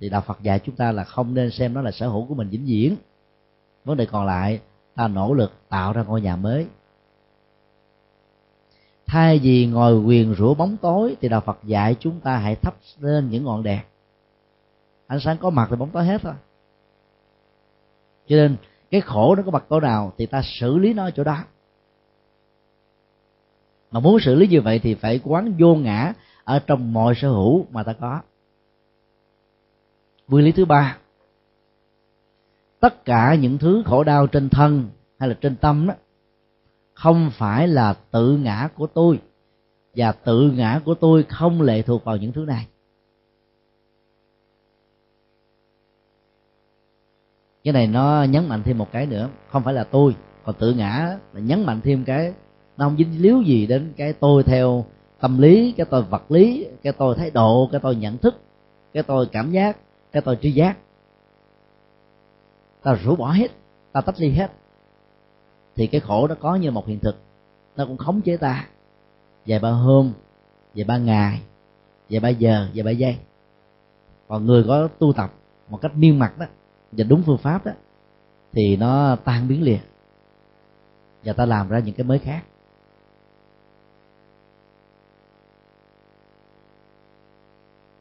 thì đạo phật dạy chúng ta là không nên xem nó là sở hữu của mình vĩnh viễn. Vấn đề còn lại, ta nỗ lực tạo ra ngôi nhà mới. Thay vì ngồi quyền rủa bóng tối, thì đạo phật dạy chúng ta hãy thắp lên những ngọn đèn. Ánh sáng có mặt thì bóng tối hết thôi. Cho nên cái khổ nó có mặt chỗ nào thì ta xử lý nó ở chỗ đó mà muốn xử lý như vậy thì phải quán vô ngã ở trong mọi sở hữu mà ta có. Nguyên lý thứ ba, tất cả những thứ khổ đau trên thân hay là trên tâm đó, không phải là tự ngã của tôi. Và tự ngã của tôi không lệ thuộc vào những thứ này. Cái này nó nhấn mạnh thêm một cái nữa, không phải là tôi. Còn tự ngã là nhấn mạnh thêm cái nó không dính líu gì đến cái tôi theo tâm lý, cái tôi vật lý, cái tôi thái độ, cái tôi nhận thức, cái tôi cảm giác, cái tôi tri giác. Ta rũ bỏ hết, ta tách ly hết. Thì cái khổ nó có như một hiện thực. Nó cũng khống chế ta. Vài ba hôm, vài ba ngày, vài ba giờ, vài ba giây. Còn người có tu tập một cách miên mặt đó, và đúng phương pháp đó, thì nó tan biến liền. Và ta làm ra những cái mới khác.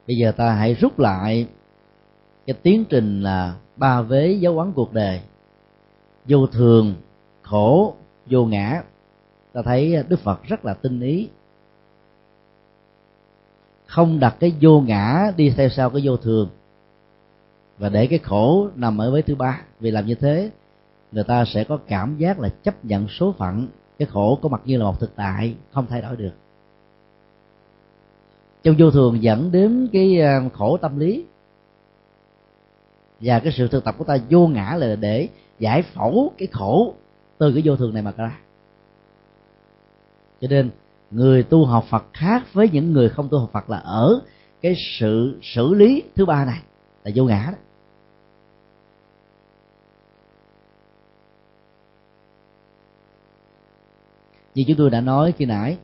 Bây giờ ta hãy rút lại cái tiến trình là ba vế dấu ấn cuộc đời. Vô thường, khổ, vô ngã. Ta thấy đức phật rất là tinh ý. Không đặt cái vô ngã đi theo sau cái vô thường. Và để cái khổ nằm ở với thứ ba. Vì làm như thế, người ta sẽ có cảm giác là chấp nhận số phận cái khổ có mặt như là một thực tại, không thay đổi được trong vô thường dẫn đến cái ờ, khổ tâm lý. Và cái sự thực tập của ta vô ngã là để giải phẫu cái khổ từ cái vô thường này mà ra. Cho nên, người tu học Phật khác với những người không tu học Phật là ở cái sự xử lý thứ ba này là vô ngã đó. Như chúng tôi đã nói khi nãy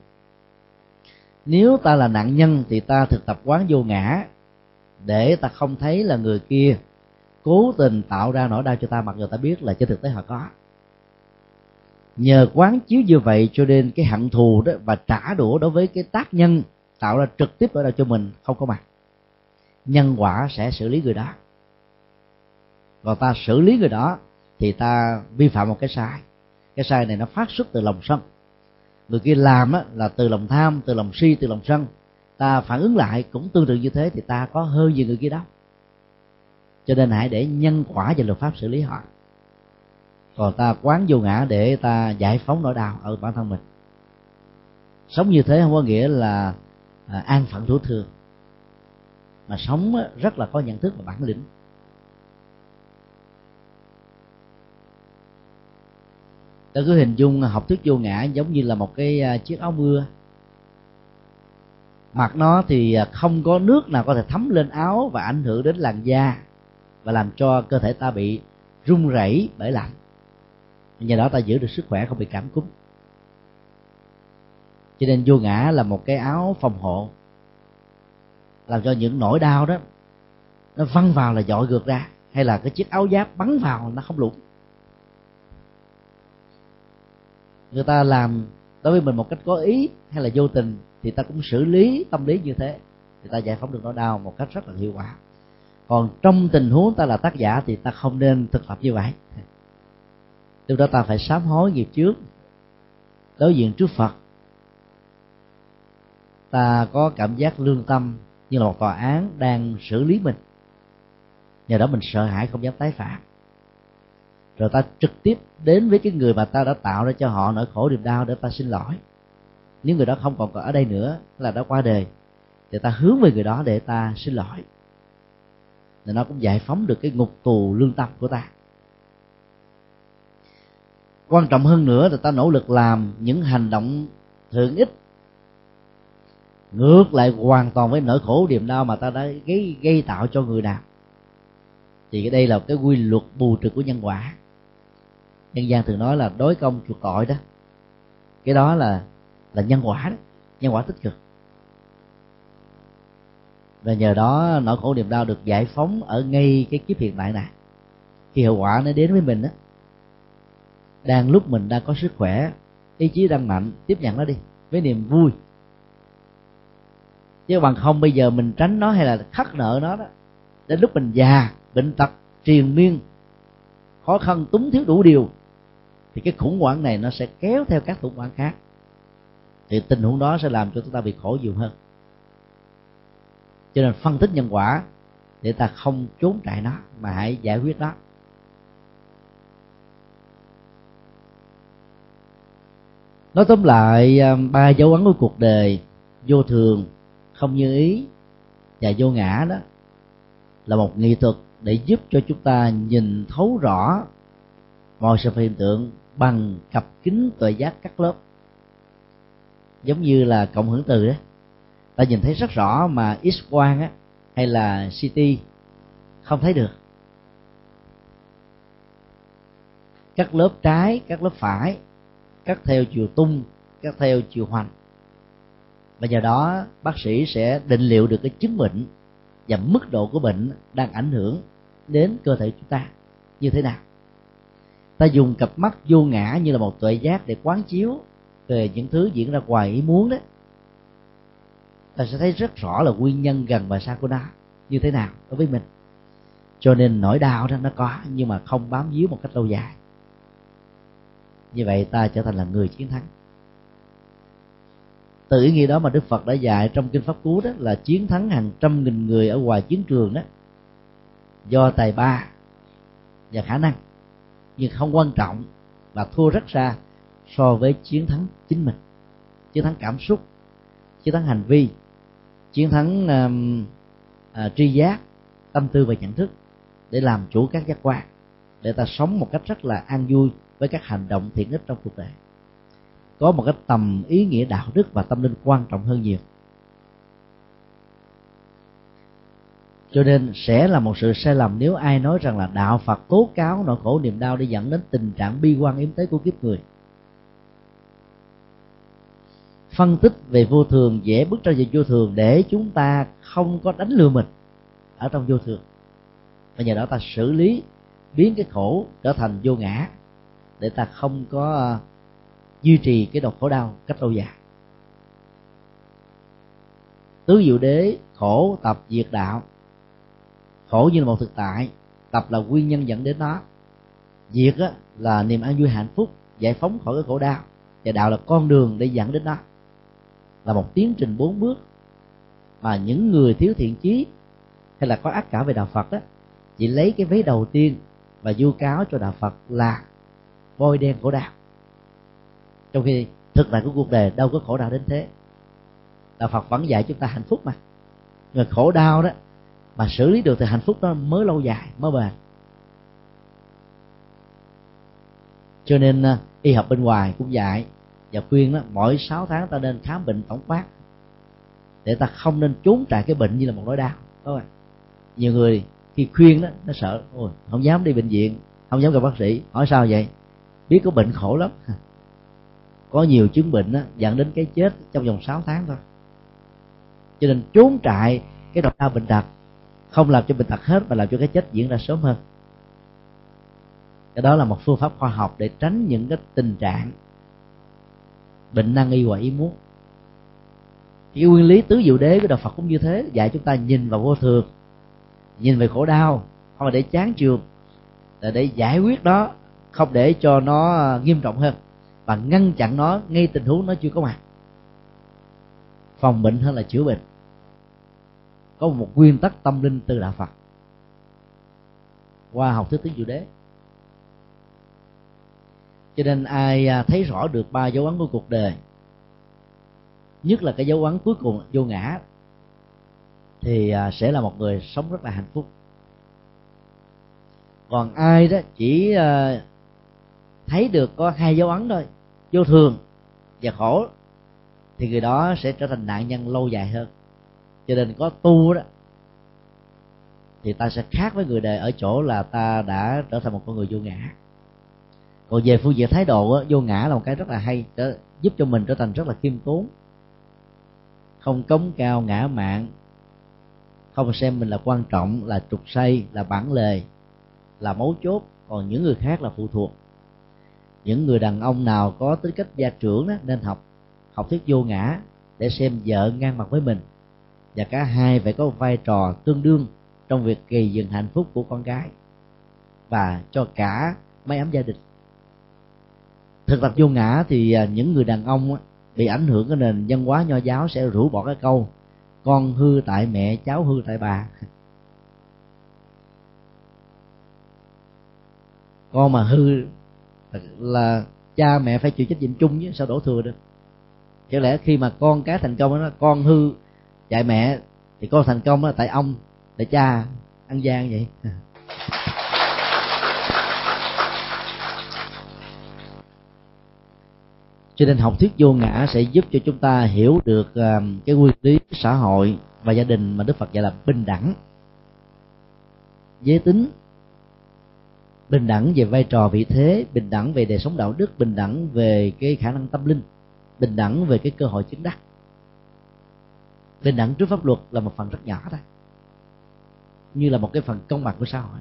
nếu ta là nạn nhân thì ta thực tập quán vô ngã, để ta không thấy là người kia cố tình tạo ra nỗi đau cho ta, mặc dù ta biết là trên thực tế họ có. Nhờ quán chiếu như vậy cho nên cái hận thù đó và trả đũa đối với cái tác nhân tạo ra trực tiếp ở đâu cho mình không có mặt. Nhân quả sẽ xử lý người đó. Còn ta xử lý người đó thì ta vi phạm một cái sai. Cái sai này nó phát xuất từ lòng sân người kia làm á, là từ lòng tham từ lòng si từ lòng sân. Ta phản ứng lại cũng tương tự như thế thì ta có hơn gì người kia đó. Cho nên hãy để nhân quả và luật pháp xử lý họ. Còn ta quán vô ngã để ta giải phóng nỗi đau ở bản thân mình. Sống như thế không có nghĩa là à, an phận thủ thường mà sống rất là có nhận thức và bản lĩnh. Ta cứ hình dung học thuyết vô ngã giống như là một cái à, chiếc áo mưa. Mặc nó thì à, không có nước nào có thể thấm lên áo và ảnh hưởng đến làn da và làm cho cơ thể ta bị run rẩy bởi lạnh. Nhờ đó ta giữ được sức khỏe, không bị cảm cúm. Cho nên vô ngã là một cái áo phòng hộ, làm cho những nỗi đau đó nó văng vào là dội ngược ra, hay là cái chiếc áo giáp bắn vào nó không lụng người ta làm đối với mình một cách có ý hay là vô tình thì ta cũng xử lý tâm lý như thế. Thì ta giải phóng được nỗi đau một cách rất là hiệu quả. Còn trong tình huống ta là tác giả thì ta không nên thực tập như vậy. Từ đó ta phải sám hối nghiệp trước đối diện trước phật, ta có cảm giác lương tâm như là một tòa án đang xử lý mình. Nhờ đó mình sợ hãi không dám tái phạm rồi ta trực tiếp đến với cái người mà ta đã tạo ra cho họ nỗi khổ niềm đau để ta xin lỗi. Nếu người đó không còn ở đây nữa là đã qua đời thì ta hướng về người đó để ta xin lỗi. Thì nó cũng giải phóng được cái ngục tù lương tâm của ta. Quan trọng hơn nữa là ta nỗ lực làm những hành động thượng ích ngược lại hoàn toàn với nỗi khổ niềm đau mà ta đã gây, gây tạo cho người nào. Thì đây là cái quy luật bù trừ của nhân quả nhân gian thường nói là đối công chuộc tội đó. Cái đó là là nhân quả đó. Nhân quả tích cực. Và nhờ đó nỗi khổ niềm đau được giải phóng ở ngay cái kiếp hiện tại này. Khi hậu quả nó đến với mình đó đang lúc mình đang có sức khỏe, ý chí đang mạnh, tiếp nhận nó đi với niềm vui. Chứ bằng không bây giờ mình tránh nó hay là khắc nợ nó đó, đến lúc mình già, bệnh tật, triền miên, khó khăn túng thiếu đủ điều thì cái khủng hoảng này nó sẽ kéo theo các khủng hoảng khác. Thì tình huống đó sẽ làm cho chúng ta bị khổ nhiều hơn. Cho nên phân tích nhân quả để ta không trốn chạy nó, mà hãy giải quyết nó. Nói tóm lại um, ba dấu ấn của cuộc đời, vô thường, không như ý và vô ngã đó, là một nghệ thuật để giúp cho chúng ta nhìn thấu rõ mọi sự hiện tượng bằng cặp kính tuệ giác cắt lớp. Giống như là cộng hưởng từ đó ta nhìn thấy rất rõ mà x quang á, hay là ct không thấy được. Các lớp trái, các lớp phải cắt theo chiều tung cắt theo chiều hoành. Và nhờ đó, bác sĩ sẽ định liệu được cái chứng bệnh và mức độ của bệnh đang ảnh hưởng đến cơ thể chúng ta như thế nào ta dùng cặp mắt vô ngã như là một tuệ giác để quán chiếu về những thứ diễn ra ngoài ý muốn đó ta sẽ thấy rất rõ là nguyên nhân gần và xa của nó như thế nào đối với mình. Cho nên nỗi đau đó nó có, nhưng mà không bám víu một cách lâu dài. Như vậy ta trở thành là người chiến thắng. Từ ý nghĩa đó mà đức phật đã dạy trong kinh pháp cú đó là chiến thắng hàng trăm nghìn người ở ngoài chiến trường đó. Do tài ba và khả năng nhưng không quan trọng và thua rất xa so với chiến thắng chính mình. Chiến thắng cảm xúc chiến thắng hành vi chiến thắng uh, uh, tri giác tâm tư và nhận thức để làm chủ các giác quan để ta sống một cách rất là an vui với các hành động thiện ích trong cuộc đời. Có một cái tầm ý nghĩa đạo đức và tâm linh quan trọng hơn nhiều. Cho nên sẽ là một sự sai lầm nếu ai nói rằng là đạo phật tố cáo nỗi khổ niềm đau để dẫn đến tình trạng bi quan yếm tế của kiếp người. Phân tích về vô thường dễ bước ra về vô thường để chúng ta không có đánh lừa mình ở trong vô thường. Và nhờ đó ta xử lý, biến cái khổ trở thành vô ngã để ta không có ờ, duy trì cái độc khổ đau cách lâu dài. Tứ diệu đế, khổ, tập, diệt đạo khổ như là một thực tại tập là nguyên nhân dẫn đến nó. Diệt á, là niềm an vui hạnh phúc giải phóng khỏi cái khổ đau và đạo là con đường để dẫn đến nó. Là một tiến trình bốn bước mà những người thiếu thiện chí hay là có ác cảm về đạo phật đó chỉ lấy cái vế đầu tiên và vu cáo cho đạo phật là voi đen khổ đau. Trong khi thực tại của cuộc đời đâu có khổ đau đến thế. Đạo phật vẫn dạy chúng ta hạnh phúc mà. Người khổ đau đó mà xử lý được thì hạnh phúc đó mới lâu dài mới bền. Cho nên à, y học bên ngoài cũng dạy và khuyên đó mỗi 6 tháng ta nên khám bệnh tổng quát để ta không nên trốn trại cái bệnh như là một nỗi đau đúng không nhiều người khi khuyên đó nó sợ ôi không dám đi bệnh viện không dám gặp bác sĩ. Hỏi sao vậy? Biết có bệnh khổ lắm. Có nhiều chứng bệnh đó, dẫn đến cái chết trong vòng 6 tháng thôi. Cho nên trốn trại cái độc đau bệnh tật không làm cho bệnh tật hết, mà làm cho cái chết diễn ra sớm hơn. Cái đó là một phương pháp khoa học để tránh những cái tình trạng bệnh năng y hoặc ý muốn. Cái nguyên lý tứ diệu đế của đạo phật cũng như thế, dạy chúng ta nhìn vào vô thường, nhìn về khổ đau, không phải để chán trường là để giải quyết đó không để cho nó nghiêm trọng hơn, và ngăn chặn nó ngay tình huống nó chưa có mặt. Phòng bệnh hơn là chữa bệnh có một nguyên tắc tâm linh từ đạo phật. Qua học thuyết tiếng diệu đế. Cho nên ai à, thấy rõ được ba dấu ấn của cuộc đời, nhất là cái dấu ấn cuối cùng, vô ngã, thì à, sẽ là một người sống rất là hạnh phúc. Còn ai đó chỉ à, thấy được có hai dấu ấn thôi, vô thường và khổ, thì người đó sẽ trở thành nạn nhân lâu dài hơn cho nên có tu đó thì ta sẽ khác với người đời ở chỗ là ta đã trở thành một con người vô ngã. Còn về phương diện thái độ á, vô ngã là một cái rất là hay để giúp cho mình trở thành rất là khiêm tốn. Không cống cao ngã mạn không xem mình là quan trọng là trục say là bản lề là mấu chốt. Còn những người khác là phụ thuộc. Những người đàn ông nào có tính cách gia trưởng đó, nên học học thuyết vô ngã để xem vợ ngang mặt với mình và cả hai phải có vai trò tương đương trong việc gây dựng hạnh phúc của con gái và cho cả mái ấm gia đình. Thực tập vô ngã thì à, những người đàn ông bị ảnh hưởng cái nền văn hóa nho giáo sẽ rủ bỏ cái câu, con hư tại mẹ, cháu hư tại bà. Con mà hư là cha mẹ phải chịu trách nhiệm chung chứ sao đổ thừa được. Chẳng lẽ khi mà con cái thành công đó, con hư dạy mẹ thì con thành công là tại ông, tại cha ăn gian vậy. Cho nên học thuyết vô ngã sẽ giúp cho chúng ta hiểu được um, cái nguyên lý xã hội và gia đình mà đức phật dạy là bình đẳng. Giới tính, bình đẳng về vai trò vị thế, bình đẳng về đời sống đạo đức, bình đẳng về cái khả năng tâm linh, bình đẳng về cái cơ hội chứng đắc bình đẳng trước pháp luật là một phần rất nhỏ thôi. Như là một cái phần công bằng của xã hội.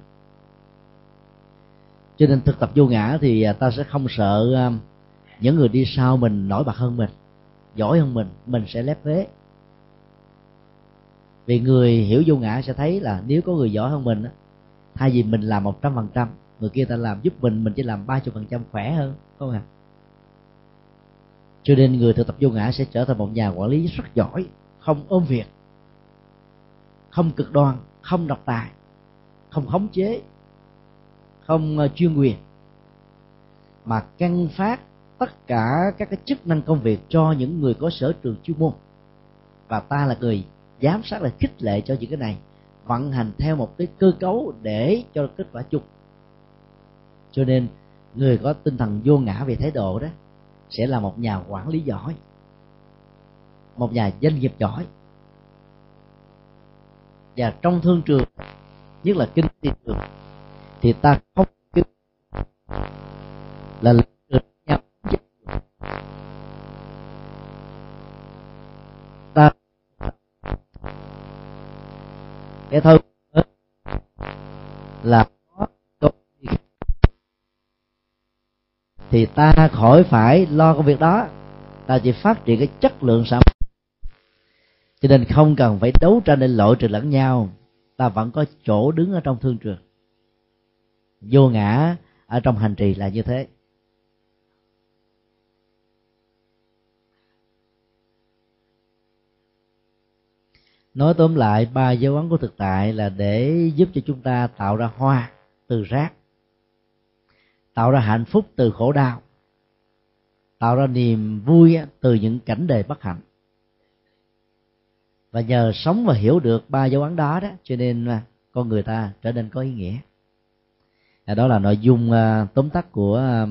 Cho nên thực tập vô ngã thì à, ta sẽ không sợ à, những người đi sau mình nổi bật hơn mình, giỏi hơn mình mình sẽ lép vế. Vì người hiểu vô ngã sẽ thấy là nếu có người giỏi hơn mình thay vì mình làm một trăm phần trăm, người kia ta làm giúp mình mình chỉ làm ba chục phần trăm khỏe hơn, không à. Cho nên người thực tập vô ngã sẽ trở thành một nhà quản lý rất giỏi không ôm việc, không cực đoan, không độc tài, không khống chế, không ờ, chuyên quyền, mà căn phát tất cả các cái chức năng công việc cho những người có sở trường chuyên môn. Và ta là người giám sát, là khích lệ cho những cái này, vận hành theo một cái cơ cấu để cho kết quả chung. Cho nên người có tinh thần vô ngã về thái độ đó sẽ là một nhà quản lý giỏi một nhà doanh nghiệp giỏi. Và trong thương trường, nhất là kinh tế trường, thì ta không là nhau ta cái thôi là thì ta khỏi phải lo công việc đó. Ta chỉ phát triển cái chất lượng sản phẩm cho nên không cần phải đấu tranh để lội trừ lẫn nhau. Ta vẫn có chỗ đứng ở trong thương trường. Vô ngã ở trong hành trì là như thế. Nói tóm lại, ba dấu ấn của thực tại là để giúp cho chúng ta tạo ra hoa từ rác, tạo ra hạnh phúc từ khổ đau, tạo ra niềm vui từ những cảnh đề bất hạnh và nhờ sống và hiểu được ba dấu ấn đó đó, cho nên con người ta trở nên có ý nghĩa. À, đó là nội dung à, tóm tắt của à,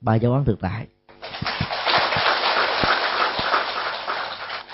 ba dấu ấn thực tại.